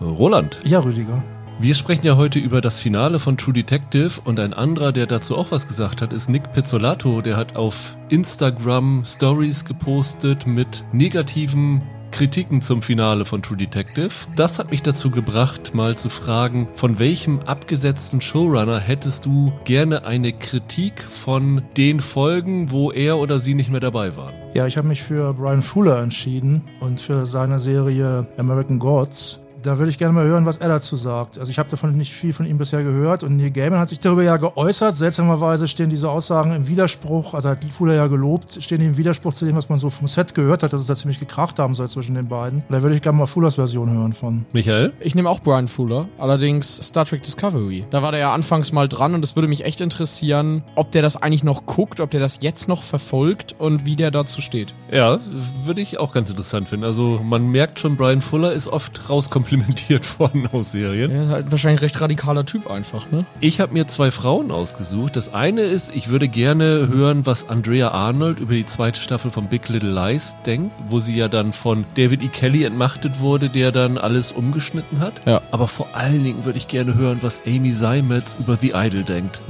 Roland. Ja, Rüdiger. Wir sprechen ja heute über das Finale von True Detective und ein anderer, der dazu auch was gesagt hat, ist Nick Pizzolato. Der hat auf Instagram Stories gepostet mit negativen Kritiken zum Finale von True Detective. Das hat mich dazu gebracht, mal zu fragen, von welchem abgesetzten Showrunner hättest du gerne eine Kritik von den Folgen, wo er oder sie nicht mehr dabei waren? Ja, ich habe mich für Brian Fuller entschieden und für seine Serie American Gods. Da würde ich gerne mal hören, was er dazu sagt. Also ich habe davon nicht viel von ihm bisher gehört und Neil Gaiman hat sich darüber ja geäußert. Seltsamerweise stehen diese Aussagen im Widerspruch, also hat Fuller ja gelobt, stehen die im Widerspruch zu dem, was man so vom Set gehört hat, dass es da ziemlich gekracht haben soll zwischen den beiden. Und da würde ich gerne mal Fullers Version hören von. Michael? Ich nehme auch Brian Fuller, allerdings Star Trek Discovery. Da war der ja anfangs mal dran und es würde mich echt interessieren, ob der das eigentlich noch guckt, ob der das jetzt noch verfolgt und wie der dazu steht. Ja, würde ich auch ganz interessant finden. Also man merkt schon, Brian Fuller ist oft rauskomplimentiert worden aus Serien. Er ist halt wahrscheinlich ein recht radikaler Typ einfach, ne? Ich habe mir zwei Frauen ausgesucht. Das eine ist, ich würde gerne hören, was Andrea Arnold über die zweite Staffel von Big Little Lies denkt, wo sie ja dann von David E. Kelly entmachtet wurde, der dann alles umgeschnitten hat. Ja. Aber vor allen Dingen würde ich gerne hören, was Amy Seimetz über The Idol denkt.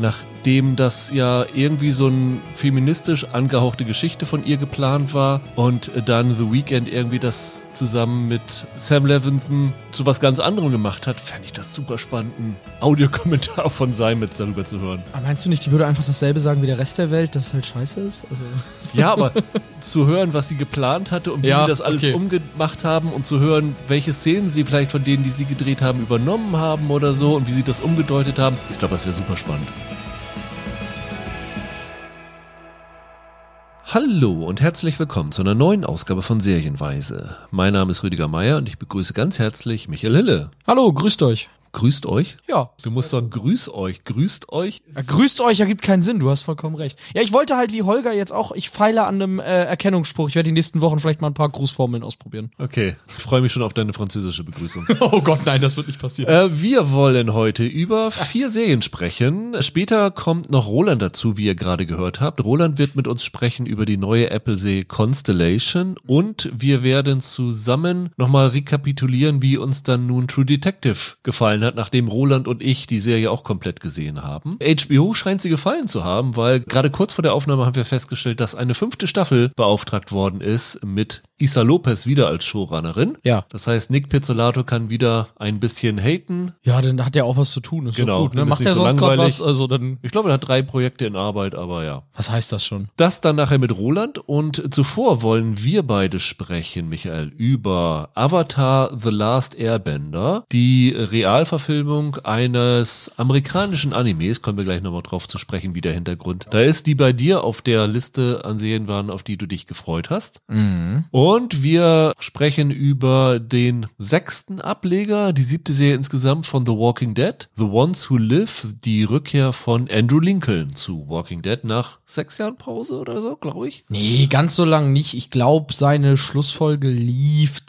Nachdem das ja irgendwie so eine feministisch angehauchte Geschichte von ihr geplant war und dann The Weeknd irgendwie das zusammen mit Sam Levinson zu was ganz anderem gemacht hat, fände ich das super spannend, einen Audiokommentar von Seimetz darüber zu hören. Aber meinst du nicht, die würde einfach dasselbe sagen wie der Rest der Welt, dass halt scheiße ist? Also Ja, aber zu hören, was sie geplant hatte und wie Ja, sie das alles okay. umgemacht haben und zu hören, welche Szenen sie vielleicht von denen, die sie gedreht haben, übernommen haben oder so und wie sie das umgedeutet haben, ich glaube, das wäre super spannend. Hallo und herzlich willkommen zu einer neuen Ausgabe von Serienweise. Mein Name ist Rüdiger Meier und ich begrüße ganz herzlich Michael Hille. Hallo, grüßt euch. Grüßt euch? Ja. Du musst sagen, grüß euch. Grüßt euch? Ja, grüßt euch, ergibt keinen Sinn, du hast vollkommen recht. Ja, ich wollte halt wie Holger jetzt auch, ich feile an einem äh, Erkennungsspruch. Ich werde die nächsten Wochen vielleicht mal ein paar Grußformeln ausprobieren. Okay, ich freue mich schon auf deine französische Begrüßung. Oh Gott, nein, das wird nicht passieren. Äh, wir wollen heute über vier Serien sprechen. Später kommt noch Roland dazu, wie ihr gerade gehört habt. Roland wird mit uns sprechen über die neue Apple-Serie Constellation und wir werden zusammen nochmal rekapitulieren, wie uns dann nun True Detective gefallen hat, nachdem Roland und ich die Serie auch komplett gesehen haben. HBO scheint sie gefallen zu haben, weil gerade kurz vor der Aufnahme haben wir festgestellt, dass eine fünfte Staffel beauftragt worden ist mit Isa Lopez wieder als Showrunnerin. Ja. Das heißt, Nick Pizzolato kann wieder ein bisschen haten. Ja, dann hat er auch was zu tun, ist Genau, gut, ne? Macht er so sonst gerade was, also dann, Ich glaube, er hat drei Projekte in Arbeit, aber ja. was heißt das schon? Das dann nachher mit Roland und zuvor wollen wir beide sprechen, Michael, über Avatar The Last Airbender, die Realverfilmung eines amerikanischen Animes, kommen wir gleich nochmal drauf zu sprechen, wie der Hintergrund da ist, die bei dir auf der Liste an Serien waren, auf die du dich gefreut hast. Mhm. Und wir sprechen über den sechsten Ableger, die siebte Serie insgesamt von The Walking Dead, The Ones Who Live, die Rückkehr von Andrew Lincoln zu Walking Dead nach sechs Jahren Pause oder so, glaube ich. Nee, ganz so lang nicht. Ich glaube, seine Schlussfolge lief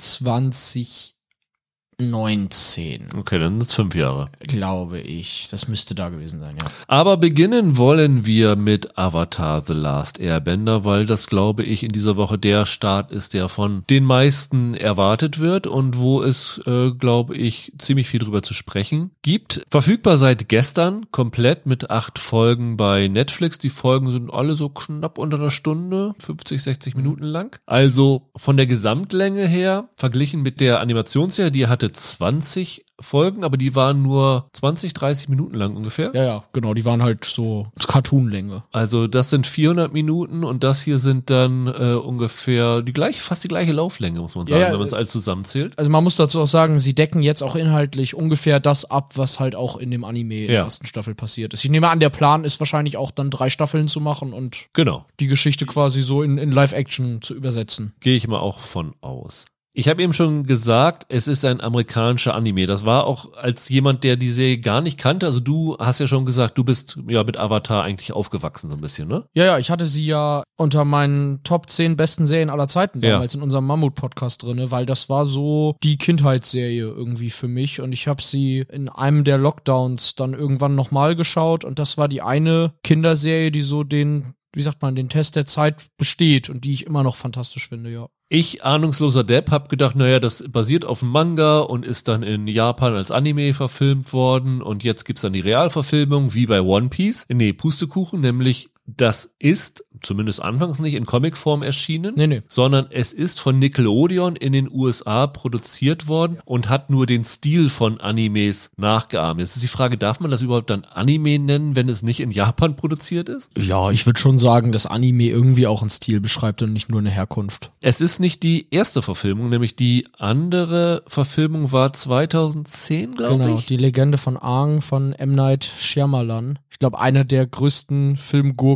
2019, Okay, dann sind es fünf Jahre. glaube ich. Das müsste da gewesen sein, ja. Aber beginnen wollen wir mit Avatar The Last Airbender, weil das, glaube ich, in dieser Woche der Start ist, der von den meisten erwartet wird und wo es, äh, glaube ich, ziemlich viel drüber zu sprechen gibt. Verfügbar seit gestern, komplett mit acht Folgen bei Netflix. Die Folgen sind alle so knapp unter einer Stunde, 50, 60 Minuten lang. Also von der Gesamtlänge her, verglichen mit der Animationsserie, die hatte 20 Folgen, aber die waren nur 20, 30 Minuten lang ungefähr. Ja, ja, genau. Die waren halt so Cartoon-Länge. Also das sind 400 Minuten und das hier sind dann äh, ungefähr die gleiche, fast die gleiche Lauflänge, muss man Ja, sagen, ja, wenn man es alles zusammenzählt. Also man muss dazu auch sagen, sie decken jetzt auch inhaltlich ungefähr das ab, was halt auch in dem Anime in der Ja. ersten Staffel passiert ist. Ich nehme an, der Plan ist wahrscheinlich auch dann drei Staffeln zu machen und Genau, die Geschichte quasi so in, in Live-Action zu übersetzen. gehe ich mal auch von aus. Ich habe eben schon gesagt, es ist ein amerikanischer Anime. Das war auch als jemand, der die Serie gar nicht kannte. Also du hast ja schon gesagt, du bist ja mit Avatar eigentlich aufgewachsen so ein bisschen, ne? Ja, ja, ich hatte sie ja unter meinen Top 10 besten Serien aller Zeiten Ja. damals in unserem Mammut-Podcast drinne, weil das war so die Kindheitsserie irgendwie für mich und ich habe sie in einem der Lockdowns dann irgendwann nochmal geschaut und das war die eine Kinderserie, die so den wie sagt man, den Test der Zeit besteht und die ich immer noch fantastisch finde, ja. Ich, ahnungsloser Depp, hab gedacht, naja, das basiert auf einem Manga und ist dann in Japan als Anime verfilmt worden und jetzt gibt's dann die Realverfilmung, wie bei One Piece. Nee, Pustekuchen, nämlich das ist, zumindest anfangs nicht, in Comicform erschienen, Nee, nee. sondern es ist von Nickelodeon in den USA produziert worden und hat nur den Stil von Animes nachgeahmt. Jetzt ist die Frage, darf man das überhaupt dann Anime nennen, wenn es nicht in Japan produziert ist? Ja, ich würde schon sagen, dass Anime irgendwie auch einen Stil beschreibt und nicht nur eine Herkunft. Es ist nicht die erste Verfilmung, nämlich die andere Verfilmung war 2010, glaube Genau, ich. die Legende von Aang von M. Night Shyamalan. Ich glaube, einer der größten Filmgurken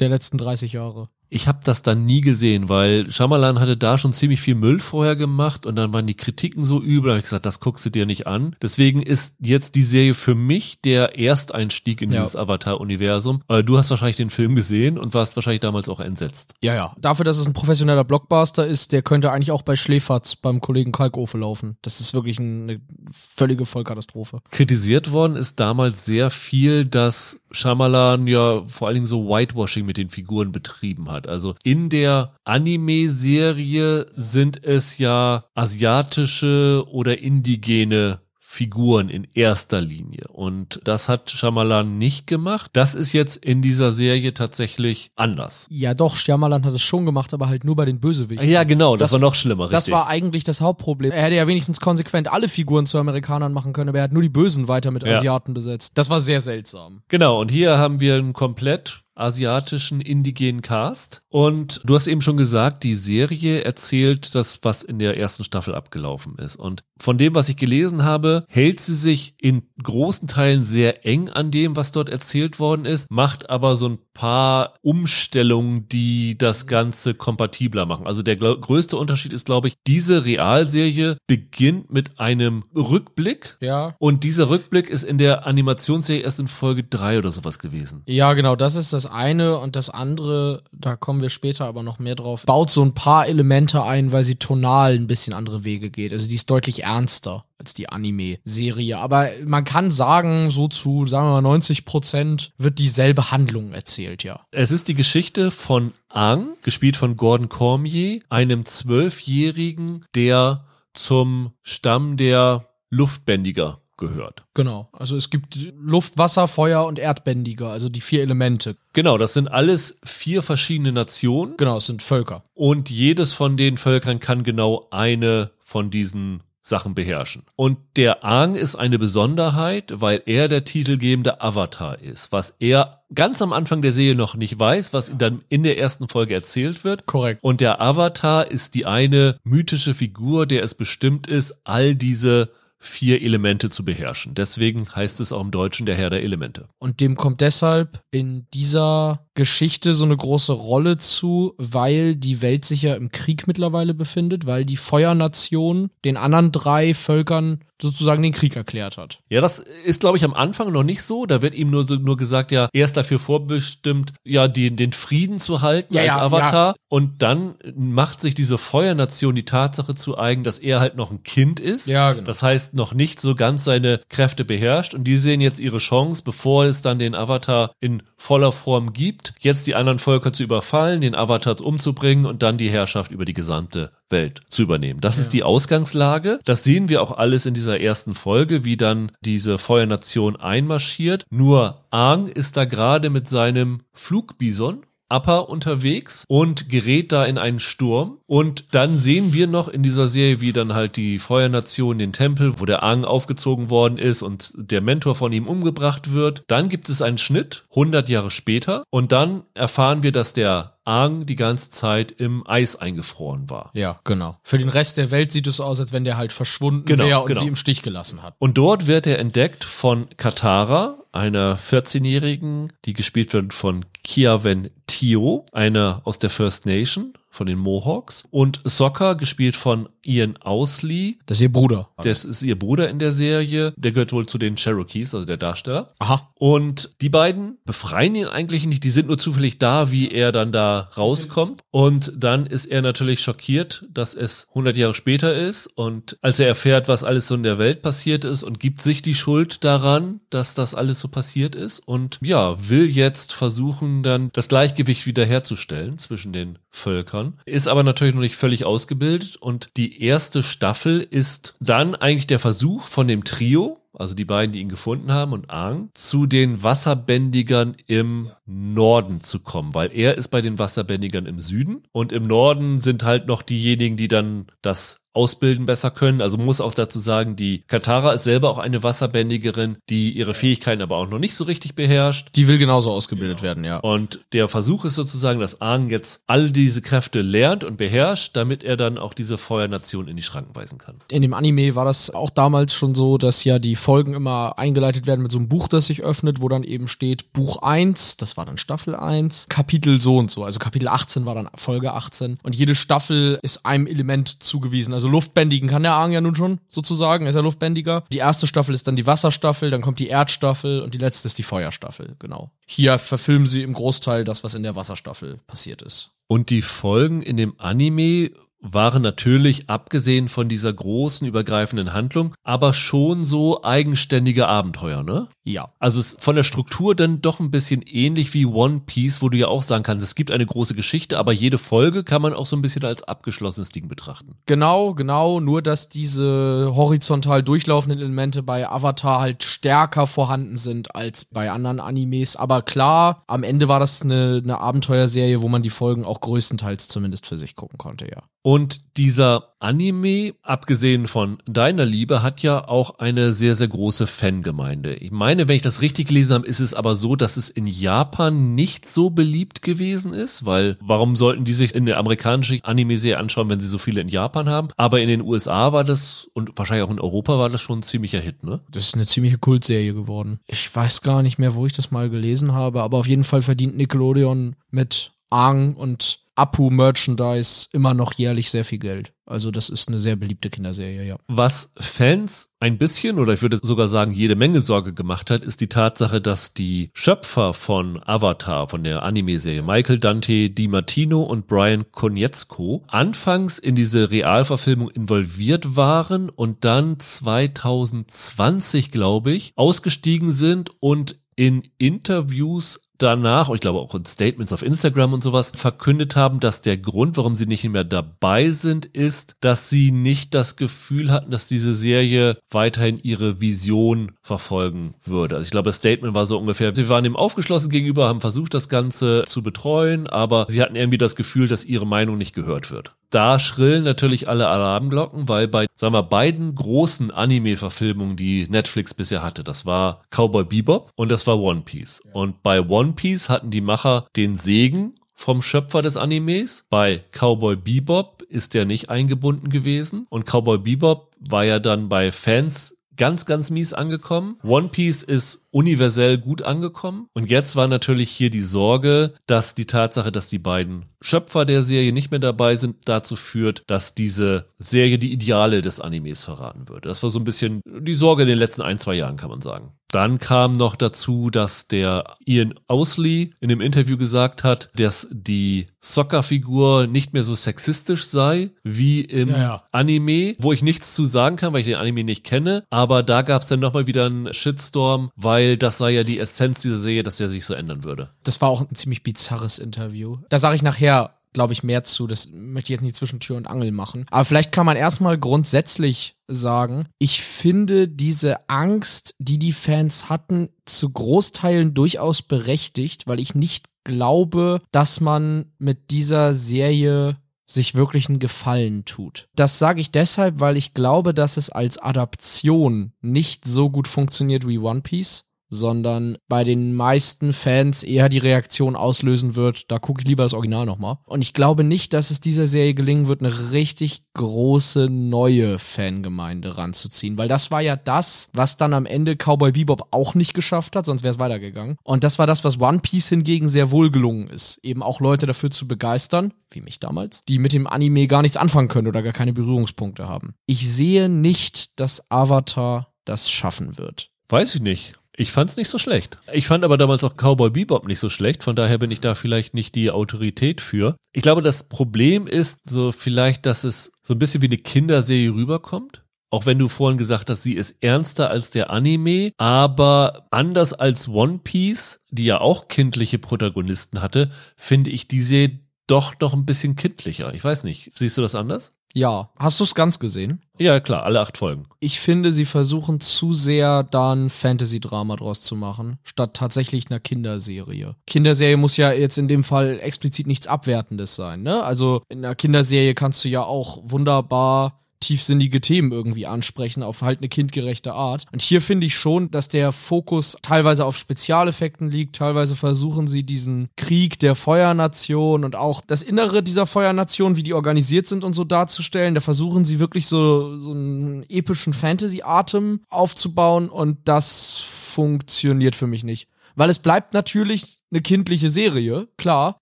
der letzten 30 Jahre. Ich habe das dann nie gesehen, weil Shyamalan hatte da schon ziemlich viel Müll vorher gemacht und dann waren die Kritiken so übel, da habe ich gesagt, das guckst du dir nicht an. Deswegen ist jetzt die Serie für mich der Ersteinstieg in Ja. dieses Avatar-Universum. Du hast wahrscheinlich den Film gesehen und warst wahrscheinlich damals auch entsetzt. Ja, ja. Dafür, dass es ein professioneller Blockbuster ist, der könnte eigentlich auch bei Schläferz beim Kollegen Kalkofe laufen. Das ist wirklich eine völlige Vollkatastrophe. Kritisiert worden ist damals sehr viel, dass Shyamalan ja vor allen Dingen so Whitewashing mit den Figuren betrieben hat. Also in der Anime-Serie sind es ja asiatische oder indigene Figuren in erster Linie. Und das hat Shyamalan nicht gemacht. Das ist jetzt in dieser Serie tatsächlich anders. Ja, doch, Shyamalan hat es schon gemacht, aber halt nur bei den Bösewichten. Ja, genau, das, Das- war noch schlimmer, Das richtig. war eigentlich das Hauptproblem. Er hätte ja wenigstens konsequent alle Figuren zu Amerikanern machen können, aber er hat nur die Bösen weiter mit Ja. Asiaten besetzt. Das war sehr seltsam. Genau, und hier haben wir einen komplett asiatischen indigenen Cast. Und du hast eben schon gesagt, die Serie erzählt das, was in der ersten Staffel abgelaufen ist. Und von dem, was ich gelesen habe, hält sie sich in großen Teilen sehr eng an dem, was dort erzählt worden ist, macht aber so ein paar Umstellungen, die das Ganze kompatibler machen. Also der größte Unterschied ist, glaube ich, diese Realserie beginnt mit einem Rückblick. Ja. Und dieser Rückblick ist in der Animationsserie erst in Folge drei oder sowas gewesen. Ja, genau, das ist das eine und das andere, da kommen wir später aber noch mehr drauf, baut so ein paar Elemente ein, weil sie tonal ein bisschen andere Wege geht. Also die ist deutlich ernster als die Anime-Serie. Aber man kann sagen, so zu, sagen wir mal, 90 Prozent wird dieselbe Handlung erzählt, ja. Es ist die Geschichte von Ang, gespielt von Gordon Cormier, einem Zwölfjährigen, der zum Stamm der Luftbändiger gehört. Genau. Also es gibt Luft, Wasser, Feuer und Erdbändiger, also die vier Elemente. Genau, das sind alles vier verschiedene Nationen Genau, es sind Völker. und jedes von den Völkern kann genau eine von diesen Sachen beherrschen. Und der Aang ist eine Besonderheit, weil er der titelgebende Avatar ist, was er ganz am Anfang der Serie noch nicht weiß, was ihm dann in der ersten Folge erzählt wird. Korrekt. Und der Avatar ist die eine mythische Figur, der es bestimmt ist, all diese vier Elemente zu beherrschen. Deswegen heißt es auch im Deutschen der Herr der Elemente. Und dem kommt deshalb in dieser Geschichte so eine große Rolle zu, weil die Welt sich ja im Krieg mittlerweile befindet, weil die Feuernation den anderen drei Völkern sozusagen den Krieg erklärt hat. Ja, das ist, glaube ich, am Anfang noch nicht so. Da wird ihm nur, so, nur gesagt, ja, er ist dafür vorbestimmt, ja, den, den Frieden zu halten Ja, als ja, Avatar. Und dann macht sich diese Feuernation die Tatsache zu eigen, dass er halt noch ein Kind ist. Ja, genau. Das heißt, noch nicht so ganz seine Kräfte beherrscht. Und die sehen jetzt ihre Chance, bevor es dann den Avatar in voller Form gibt, jetzt die anderen Völker zu überfallen, den Avatar umzubringen und dann die Herrschaft über die gesamte Welt zu übernehmen. Das ist die Ausgangslage. Das sehen wir auch alles in dieser ersten Folge, wie dann diese Feuernation einmarschiert. Nur Aang ist da gerade mit seinem Flugbison Appa unterwegs und gerät da in einen Sturm. Und dann sehen wir noch in dieser Serie, wie dann halt die Feuernation den Tempel, wo der Aang aufgezogen worden ist und der Mentor von ihm umgebracht wird. Dann gibt es einen Schnitt, 100 Jahre später. Und dann erfahren wir, dass der Aang die ganze Zeit im Eis eingefroren war. Ja, genau. Für den Rest der Welt sieht es so aus, als wenn der halt verschwunden Genau, wäre und genau. sie im Stich gelassen hat. Und dort wird er entdeckt von Katara, einer 14-Jährigen, die gespielt wird von Kiawen Tio, einer aus der First Nation von den Mohawks. Und Soccer, gespielt von Ian Ausley. Das ist ihr Bruder. Das ist ihr Bruder in der Serie. Der gehört wohl zu den Cherokees, also der Darsteller. Aha. Und die beiden befreien ihn eigentlich nicht. Die sind nur zufällig da, wie er dann da rauskommt. Und dann ist er natürlich schockiert, dass es 100 Jahre später ist. Und als er erfährt, was alles so in der Welt passiert ist und gibt sich die Schuld daran, dass das alles so passiert ist. Und ja, will jetzt versuchen, dann das Gleichgewicht wiederherzustellen zwischen den Völkern. Ist aber natürlich noch nicht völlig ausgebildet. Und die erste Staffel ist dann eigentlich der Versuch von dem Trio, also die beiden, die ihn gefunden haben und Aang, zu den Wasserbändigern im Norden zu kommen, weil er ist bei den Wasserbändigern im Süden und im Norden sind halt noch diejenigen, die dann das ausbilden besser können. Also muss auch dazu sagen, die Katara ist selber auch eine Wasserbändigerin, die ihre Fähigkeiten aber auch noch nicht so richtig beherrscht. Die will genauso ausgebildet werden, ja. Und der Versuch ist sozusagen, dass Aang jetzt all diese Kräfte lernt und beherrscht, damit er dann auch diese Feuernation in die Schranken weisen kann. In dem Anime war das auch damals schon so, dass ja die Folgen immer eingeleitet werden mit so einem Buch, das sich öffnet, wo dann eben steht Buch 1, das war dann Staffel 1, Kapitel so und so. Also Kapitel 18 war dann Folge 18. Und jede Staffel ist einem Element zugewiesen. Also Luftbändigen kann der Aang ja nun schon, sozusagen. Er ist ja Luftbändiger. Die erste Staffel ist dann die Wasserstaffel, dann kommt die Erdstaffel und die letzte ist die Feuerstaffel, genau. Hier verfilmen sie im Großteil das, was in der Wasserstaffel passiert ist. Und die Folgen in dem Anime waren natürlich, abgesehen von dieser großen übergreifenden Handlung, aber schon so eigenständige Abenteuer, ne? Ja. Also es ist von der Struktur dann doch ein bisschen ähnlich wie One Piece, wo du ja auch sagen kannst, es gibt eine große Geschichte, aber jede Folge kann man auch so ein bisschen als abgeschlossenes Ding betrachten. Genau, genau, nur dass diese horizontal durchlaufenden Elemente bei Avatar halt stärker vorhanden sind als bei anderen Animes. Aber klar, am Ende war das eine, eine Abenteuerserie, wo man die Folgen auch größtenteils zumindest für sich gucken konnte, ja. Und dieser Anime, abgesehen von deiner Liebe, hat ja auch eine sehr, sehr große Fangemeinde. Ich meine, wenn ich das richtig gelesen habe, ist es aber so, dass es in Japan nicht so beliebt gewesen ist, weil warum sollten die sich in der amerikanischen Anime-Serie anschauen, wenn sie so viele in Japan haben? Aber in den USA war das und wahrscheinlich auch in Europa war das schon ein ziemlicher Hit, ne? Das ist eine ziemliche Kultserie geworden. Ich weiß gar nicht mehr, wo ich das mal gelesen habe, aber auf jeden Fall verdient Nickelodeon mit Aang und Apu-Merchandise immer noch jährlich sehr viel Geld. Also das ist eine sehr beliebte Kinderserie, ja. Was Fans ein bisschen oder ich würde sogar sagen jede Menge Sorge gemacht hat, ist die Tatsache, dass die Schöpfer von Avatar, von der Anime-Serie, Michael Dante DiMartino und Brian Konietzko, anfangs in diese Realverfilmung involviert waren und dann 2020, glaube ich, ausgestiegen sind und in Interviews danach, ich glaube auch in Statements auf Instagram und sowas, verkündet haben, dass der Grund, warum sie nicht mehr dabei sind, ist, dass sie nicht das Gefühl hatten, dass diese Serie weiterhin ihre Vision verfolgen würde. Also ich glaube, das Statement war so ungefähr, sie waren dem aufgeschlossen gegenüber, haben versucht, das Ganze zu betreuen, aber sie hatten irgendwie das Gefühl, dass ihre Meinung nicht gehört wird. Da schrillen natürlich alle Alarmglocken, weil bei, sagen wir, beiden großen Anime-Verfilmungen, die Netflix bisher hatte, das war Cowboy Bebop und das war One Piece. Und bei One Piece hatten die Macher den Segen vom Schöpfer des Animes. Bei Cowboy Bebop ist der nicht eingebunden gewesen. Und Cowboy Bebop war ja dann bei Fans ganz, ganz mies angekommen. One Piece ist universell gut angekommen. Und jetzt war natürlich hier die Sorge, dass die Tatsache, dass die beiden Schöpfer der Serie nicht mehr dabei sind, dazu führt, dass diese Serie die Ideale des Animes verraten würde. Das war so ein bisschen die Sorge in den letzten ein, zwei Jahren, kann man sagen. Dann kam noch dazu, dass der Ian Ousley in dem Interview gesagt hat, dass die Soccer-Figur nicht mehr so sexistisch sei wie im Ja, ja. Anime, wo ich nichts zu sagen kann, weil ich den Anime nicht kenne. Aber da gab es dann nochmal wieder einen Shitstorm, weil das sei ja die Essenz dieser Serie, dass der sich so ändern würde. Das war auch ein ziemlich bizarres Interview. Da sage ich nachher, glaube ich, mehr zu. Das möchte ich jetzt nicht zwischen Tür und Angel machen. Aber vielleicht kann man erstmal grundsätzlich sagen, ich finde diese Angst, die die Fans hatten, zu Großteilen durchaus berechtigt, weil ich nicht glaube, dass man mit dieser Serie sich wirklich einen Gefallen tut. Das sage ich deshalb, weil ich glaube, dass es als Adaption nicht so gut funktioniert wie One Piece sondern bei den meisten Fans eher die Reaktion auslösen wird, da gucke ich lieber das Original nochmal. Und ich glaube nicht, dass es dieser Serie gelingen wird, eine richtig große neue Fangemeinde ranzuziehen, weil das war ja das, was dann am Ende Cowboy Bebop auch nicht geschafft hat, sonst wäre es weitergegangen. Und das war das, was One Piece hingegen sehr wohl gelungen ist, eben auch Leute dafür zu begeistern, wie mich damals, die mit dem Anime gar nichts anfangen können oder gar keine Berührungspunkte haben. Ich sehe nicht, dass Avatar das schaffen wird. Weiß ich nicht. Ich fand's nicht so schlecht. Ich fand aber damals auch Cowboy Bebop nicht so schlecht, von daher bin ich da vielleicht nicht die Autorität für. Ich glaube, das Problem ist so vielleicht, dass es so ein bisschen wie eine Kinderserie rüberkommt. Auch wenn du vorhin gesagt hast, sie ist ernster als der Anime, aber anders als One Piece, die ja auch kindliche Protagonisten hatte, finde ich die Serie doch noch ein bisschen kindlicher. Ich weiß nicht. Siehst du das anders? Ja. Hast du es ganz gesehen? Ja, klar, alle acht Folgen. Ich finde, sie versuchen zu sehr da ein Fantasy-Drama draus zu machen, statt tatsächlich einer Kinderserie. Kinderserie muss ja jetzt in dem Fall explizit nichts Abwertendes sein, ne? Also in einer Kinderserie kannst du ja auch wunderbar tiefsinnige Themen irgendwie ansprechen auf halt eine kindgerechte Art. Und hier finde ich schon, dass der Fokus teilweise auf Spezialeffekten liegt, teilweise versuchen sie diesen Krieg der Feuernation und auch das Innere dieser Feuernation, wie die organisiert sind und so darzustellen. Da versuchen sie wirklich so, so einen epischen Fantasy-Atem aufzubauen und das funktioniert für mich nicht. Weil es bleibt natürlich eine kindliche Serie, klar,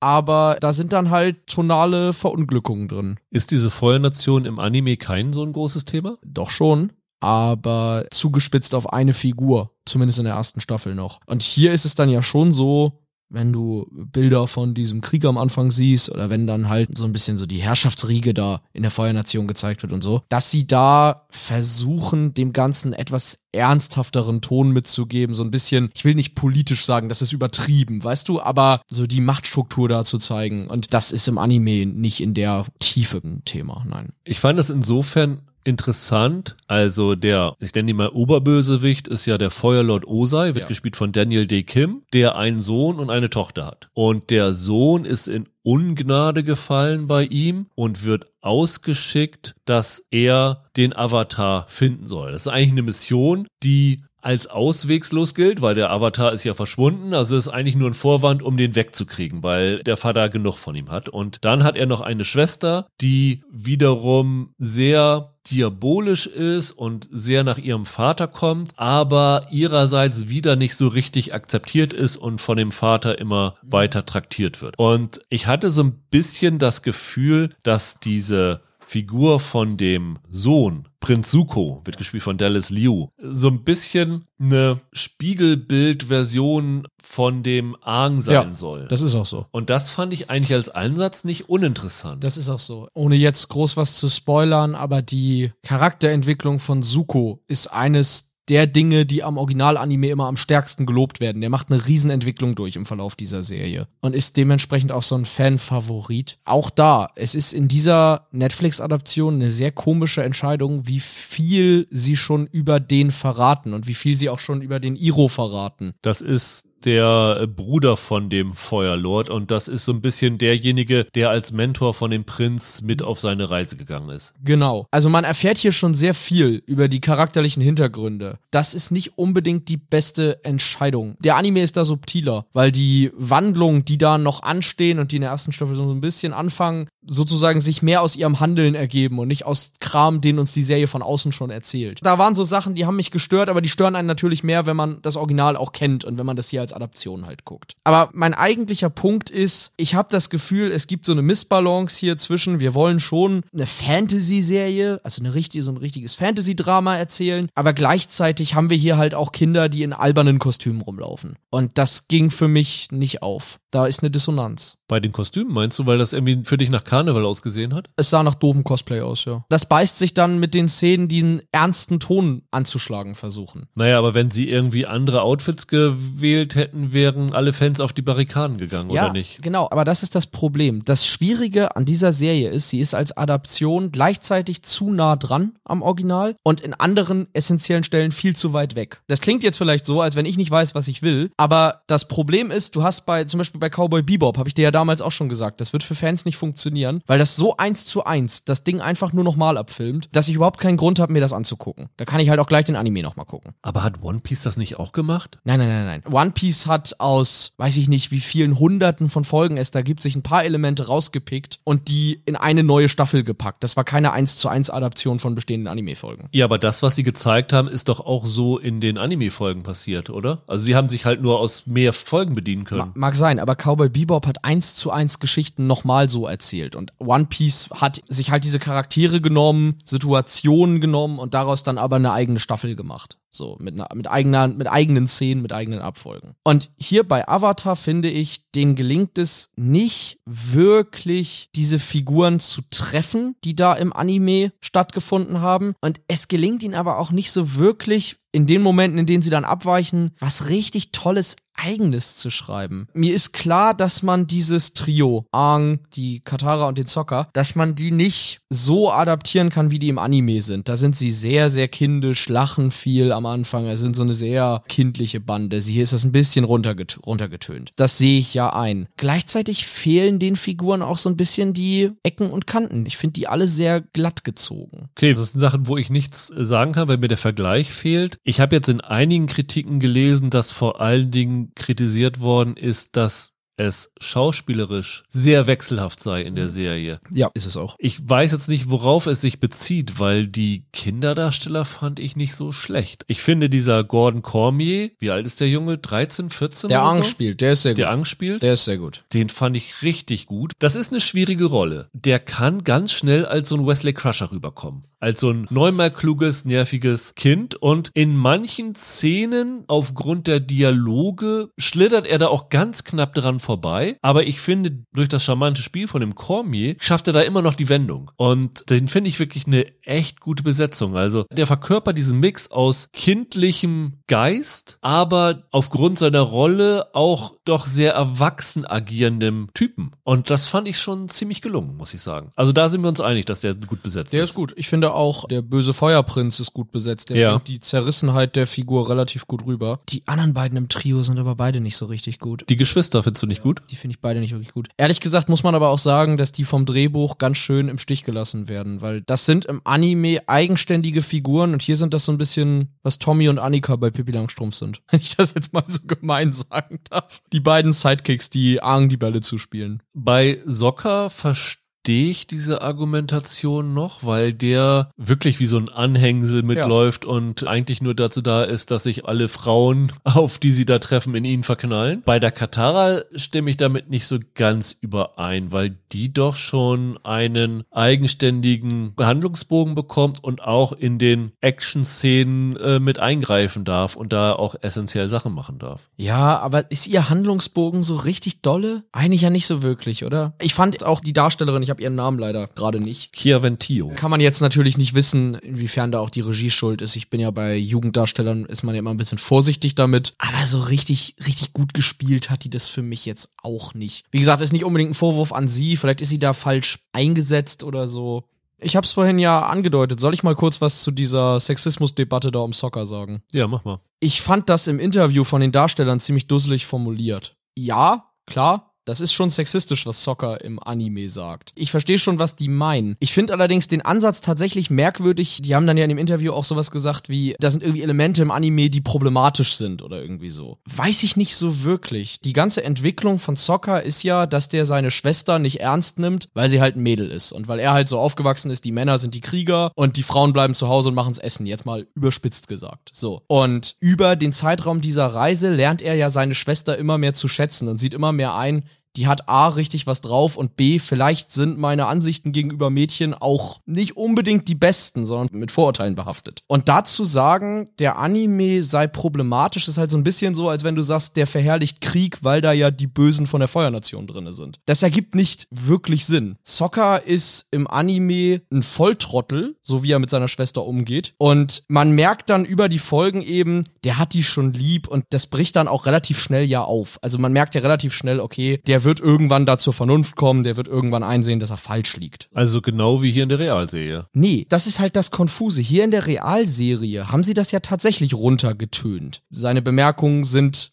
aber da sind dann halt tonale Verunglückungen drin. Ist diese Feuernation im Anime kein so ein großes Thema? Doch schon, aber zugespitzt auf eine Figur, zumindest in der ersten Staffel noch. Und hier ist es dann ja schon so, wenn du Bilder von diesem Krieg am Anfang siehst oder wenn dann halt so ein bisschen so die Herrschaftsriege da in der Feuernation gezeigt wird und so, dass sie da versuchen, dem Ganzen etwas ernsthafteren Ton mitzugeben, so ein bisschen, ich will nicht politisch sagen, das ist übertrieben, weißt du, aber so die Machtstruktur da zu zeigen und das ist im Anime nicht in der Tiefe ein Thema, nein. Ich fand das insofern interessant. Also der, ich nenne ihn mal Oberbösewicht, ist ja der Feuerlord Osei, wird Ja. gespielt von Daniel D. Kim, der einen Sohn und eine Tochter hat. Und der Sohn ist in Ungnade gefallen bei ihm und wird ausgeschickt, dass er den Avatar finden soll. Das ist eigentlich eine Mission, die als auswegslos gilt, weil der Avatar ist ja verschwunden. Also es ist eigentlich nur ein Vorwand, um den wegzukriegen, weil der Vater genug von ihm hat. Und dann hat er noch eine Schwester, die wiederum sehr diabolisch ist und sehr nach ihrem Vater kommt, aber ihrerseits wieder nicht so richtig akzeptiert ist und von dem Vater immer weiter traktiert wird. Und ich hatte so ein bisschen das Gefühl, dass diese Figur von dem Sohn, Prinz Zuko, wird gespielt von Dallas Liu, so ein bisschen eine Spiegelbildversion von dem Aang sein Ja, soll. Das ist auch so. Und das fand ich eigentlich als Einsatz nicht uninteressant. Das ist auch so. Ohne jetzt groß was zu spoilern, aber die Charakterentwicklung von Zuko ist eines der Dinge, die am Originalanime immer am stärksten gelobt werden. Der macht eine Riesenentwicklung durch im Verlauf dieser Serie und ist dementsprechend auch so ein Fan-Favorit. Auch da, es ist in dieser Netflix-Adaption eine sehr komische Entscheidung, wie viel sie schon über den verraten und wie viel sie auch schon über den Iro verraten. Das ist der äh, Bruder von dem Feuerlord und das ist so ein bisschen derjenige, der als Mentor von dem Prinz mit auf seine Reise gegangen ist. Genau. Also man erfährt hier schon sehr viel über die charakterlichen Hintergründe. Das ist nicht unbedingt die beste Entscheidung. Der Anime ist da subtiler, weil die Wandlungen, die da noch anstehen und die in der ersten Staffel so ein bisschen anfangen, sozusagen sich mehr aus ihrem Handeln ergeben und nicht aus Kram, den uns die Serie von außen schon erzählt. Da waren so Sachen, die haben mich gestört, aber die stören einen natürlich mehr, wenn man das Original auch kennt und wenn man das hier als Adaption halt guckt. Aber mein eigentlicher Punkt ist, ich habe das Gefühl, es gibt so eine Missbalance hier zwischen, wir wollen schon eine Fantasy-Serie, also eine richtige, so ein richtiges Fantasy-Drama erzählen, aber gleichzeitig haben wir hier halt auch Kinder, die in albernen Kostümen rumlaufen. Und das ging für mich nicht auf. Da ist eine Dissonanz. Bei den Kostümen meinst du, weil das irgendwie für dich nach Karneval ausgesehen hat? Es sah nach doofem Cosplay aus, ja. Das beißt sich dann mit den Szenen, die einen ernsten Ton anzuschlagen versuchen. Naja, aber wenn sie irgendwie andere Outfits gewählt hätten, wären alle Fans auf die Barrikaden gegangen, ja, oder nicht? genau. Aber das ist das Problem. Das Schwierige an dieser Serie ist, sie ist als Adaption gleichzeitig zu nah dran am Original und in anderen essentiellen Stellen viel zu weit weg. Das klingt jetzt vielleicht so, als wenn ich nicht weiß, was ich will, aber das Problem ist, du hast bei, zum Beispiel bei Cowboy Bebop, habe ich dir ja damals auch schon gesagt. Das wird für Fans nicht funktionieren, weil das so eins zu eins das Ding einfach nur nochmal abfilmt, dass ich überhaupt keinen Grund habe, mir das anzugucken. Da kann ich halt auch gleich den Anime nochmal gucken. Aber hat One Piece das nicht auch gemacht? Nein, nein, nein, nein. One Piece hat aus, weiß ich nicht, wie vielen Hunderten von Folgen es da gibt, sich ein paar Elemente rausgepickt und die in eine neue Staffel gepackt. Das war keine eins zu eins Adaption von bestehenden Anime-Folgen. Ja, aber das, was sie gezeigt haben, ist doch auch so in den Anime-Folgen passiert, oder? Also sie haben sich halt nur aus mehr Folgen bedienen können. Ma mag sein, aber Cowboy Bebop hat eins zu eins Geschichten nochmal so erzählt. Und One Piece hat sich halt diese Charaktere genommen, Situationen genommen und daraus dann aber eine eigene Staffel gemacht. So, mit, mit, eigener, mit eigenen Szenen, mit eigenen Abfolgen. Und hier bei Avatar finde ich, denen gelingt es nicht wirklich, diese Figuren zu treffen, die da im Anime stattgefunden haben. Und es gelingt ihnen aber auch nicht so wirklich, in den Momenten, in denen sie dann abweichen, was richtig tolles Eigenes zu schreiben. Mir ist klar, dass man dieses Trio, Aang, die Katara und den Zocker, dass man die nicht so adaptieren kann, wie die im Anime sind. Da sind sie sehr, sehr kindisch, lachen viel am Anfang. Es sind so eine sehr kindliche Bande. Hier ist das ein bisschen runterget runtergetönt. Das sehe ich ja ein. Gleichzeitig fehlen den Figuren auch so ein bisschen die Ecken und Kanten. Ich finde die alle sehr glatt gezogen. Okay, das sind Sachen, wo ich nichts sagen kann, weil mir der Vergleich fehlt. Ich habe jetzt in einigen Kritiken gelesen, dass vor allen Dingen kritisiert worden ist, dass es schauspielerisch sehr wechselhaft sei in der Serie. Ja, ist es auch. Ich weiß jetzt nicht, worauf es sich bezieht, weil die Kinderdarsteller fand ich nicht so schlecht. Ich finde dieser Gordon Cormier, wie alt ist der Junge? 13, 14? Der oder Ang so? spielt, der ist sehr gut. Der Ang spielt? Der ist sehr gut. Den fand ich richtig gut. Das ist eine schwierige Rolle. Der kann ganz schnell als so ein Wesley Crusher rüberkommen. Als so ein neunmal kluges, nerviges Kind. Und in manchen Szenen, aufgrund der Dialoge, schlittert er da auch ganz knapp dran vorbei. Aber ich finde, durch das charmante Spiel von dem Cormier schafft er da immer noch die Wendung. Und den finde ich wirklich eine echt gute Besetzung. Also der verkörpert diesen Mix aus kindlichem Geist, aber aufgrund seiner Rolle auch doch sehr erwachsen agierendem Typen. Und das fand ich schon ziemlich gelungen, muss ich sagen. Also da sind wir uns einig, dass der gut besetzt Der ist. ist gut. Ich finde auch, der böse Feuerprinz ist gut besetzt. Der Ja. bringt die Zerrissenheit der Figur relativ gut rüber. Die anderen beiden im Trio sind aber beide nicht so richtig gut. Die Geschwister findest du nicht gut? Die finde ich beide nicht wirklich gut. Ehrlich gesagt muss man aber auch sagen, dass die vom Drehbuch ganz schön im Stich gelassen werden, weil das sind im Anime eigenständige Figuren und hier sind das so ein bisschen, was Tommy und Annika bei Pippi Langstrumpf sind. Wenn ich das jetzt mal so gemein sagen darf. Die beiden Sidekicks, die Aang die Bälle zuspielen. Bei Soccer verstehe ich diese Argumentation noch, weil der wirklich wie so ein Anhängsel mitläuft und eigentlich nur dazu da ist, dass sich alle Frauen, auf die sie da treffen, in ihn verknallen. Bei der Katara stimme ich damit nicht so ganz überein, weil die doch schon einen eigenständigen Behandlungsbogen bekommt und auch in den Action-Szenen äh, mit eingreifen darf und da auch essentiell Sachen machen darf. Ja, aber ist ihr Handlungsbogen so richtig dolle? Eigentlich ja nicht so wirklich, oder? Ich fand auch die Darstellerin, ich habe ihren Namen leider gerade nicht. Kia Ventio. Kann man jetzt natürlich nicht wissen, inwiefern da auch die Regie schuld ist. Ich bin ja bei Jugenddarstellern, ist man ja immer ein bisschen vorsichtig damit. Aber so richtig, richtig gut gespielt hat die das für mich jetzt auch nicht. Wie gesagt, ist nicht unbedingt ein Vorwurf an sie. Vielleicht ist sie da falsch eingesetzt oder so. Ich habe es vorhin ja angedeutet. Soll ich mal kurz was zu dieser Sexismusdebatte da um Soccer sagen? Ja, mach mal. Ich fand das im Interview von den Darstellern ziemlich dusselig formuliert. Ja, klar. Das ist schon sexistisch, was Soccer im Anime sagt. Ich verstehe schon, was die meinen. Ich finde allerdings den Ansatz tatsächlich merkwürdig. Die haben dann ja in dem Interview auch sowas gesagt wie, da sind irgendwie Elemente im Anime, die problematisch sind oder irgendwie so. Weiß ich nicht so wirklich. Die ganze Entwicklung von Soccer ist ja, dass der seine Schwester nicht ernst nimmt, weil sie halt ein Mädel ist. Und weil er halt so aufgewachsen ist, die Männer sind die Krieger und die Frauen bleiben zu Hause und machen's Essen. Jetzt mal überspitzt gesagt. So. Und über den Zeitraum dieser Reise lernt er ja seine Schwester immer mehr zu schätzen und sieht immer mehr ein, die hat A richtig was drauf und B, vielleicht sind meine Ansichten gegenüber Mädchen auch nicht unbedingt die besten, sondern mit Vorurteilen behaftet. Und dazu sagen, der Anime sei problematisch, ist halt so ein bisschen so, als wenn du sagst, der verherrlicht Krieg, weil da ja die Bösen von der Feuernation drinne sind. Das ergibt nicht wirklich Sinn. Soccer ist im Anime ein Volltrottel, so wie er mit seiner Schwester umgeht. Und man merkt dann über die Folgen eben, der hat die schon lieb und das bricht dann auch relativ schnell ja auf. Also man merkt ja relativ schnell, okay, der wird irgendwann da zur Vernunft kommen, der wird irgendwann einsehen, dass er falsch liegt. Also genau wie hier in der Realserie. Nee, das ist halt das Konfuse. Hier in der Realserie haben sie das ja tatsächlich runtergetönt. Seine Bemerkungen sind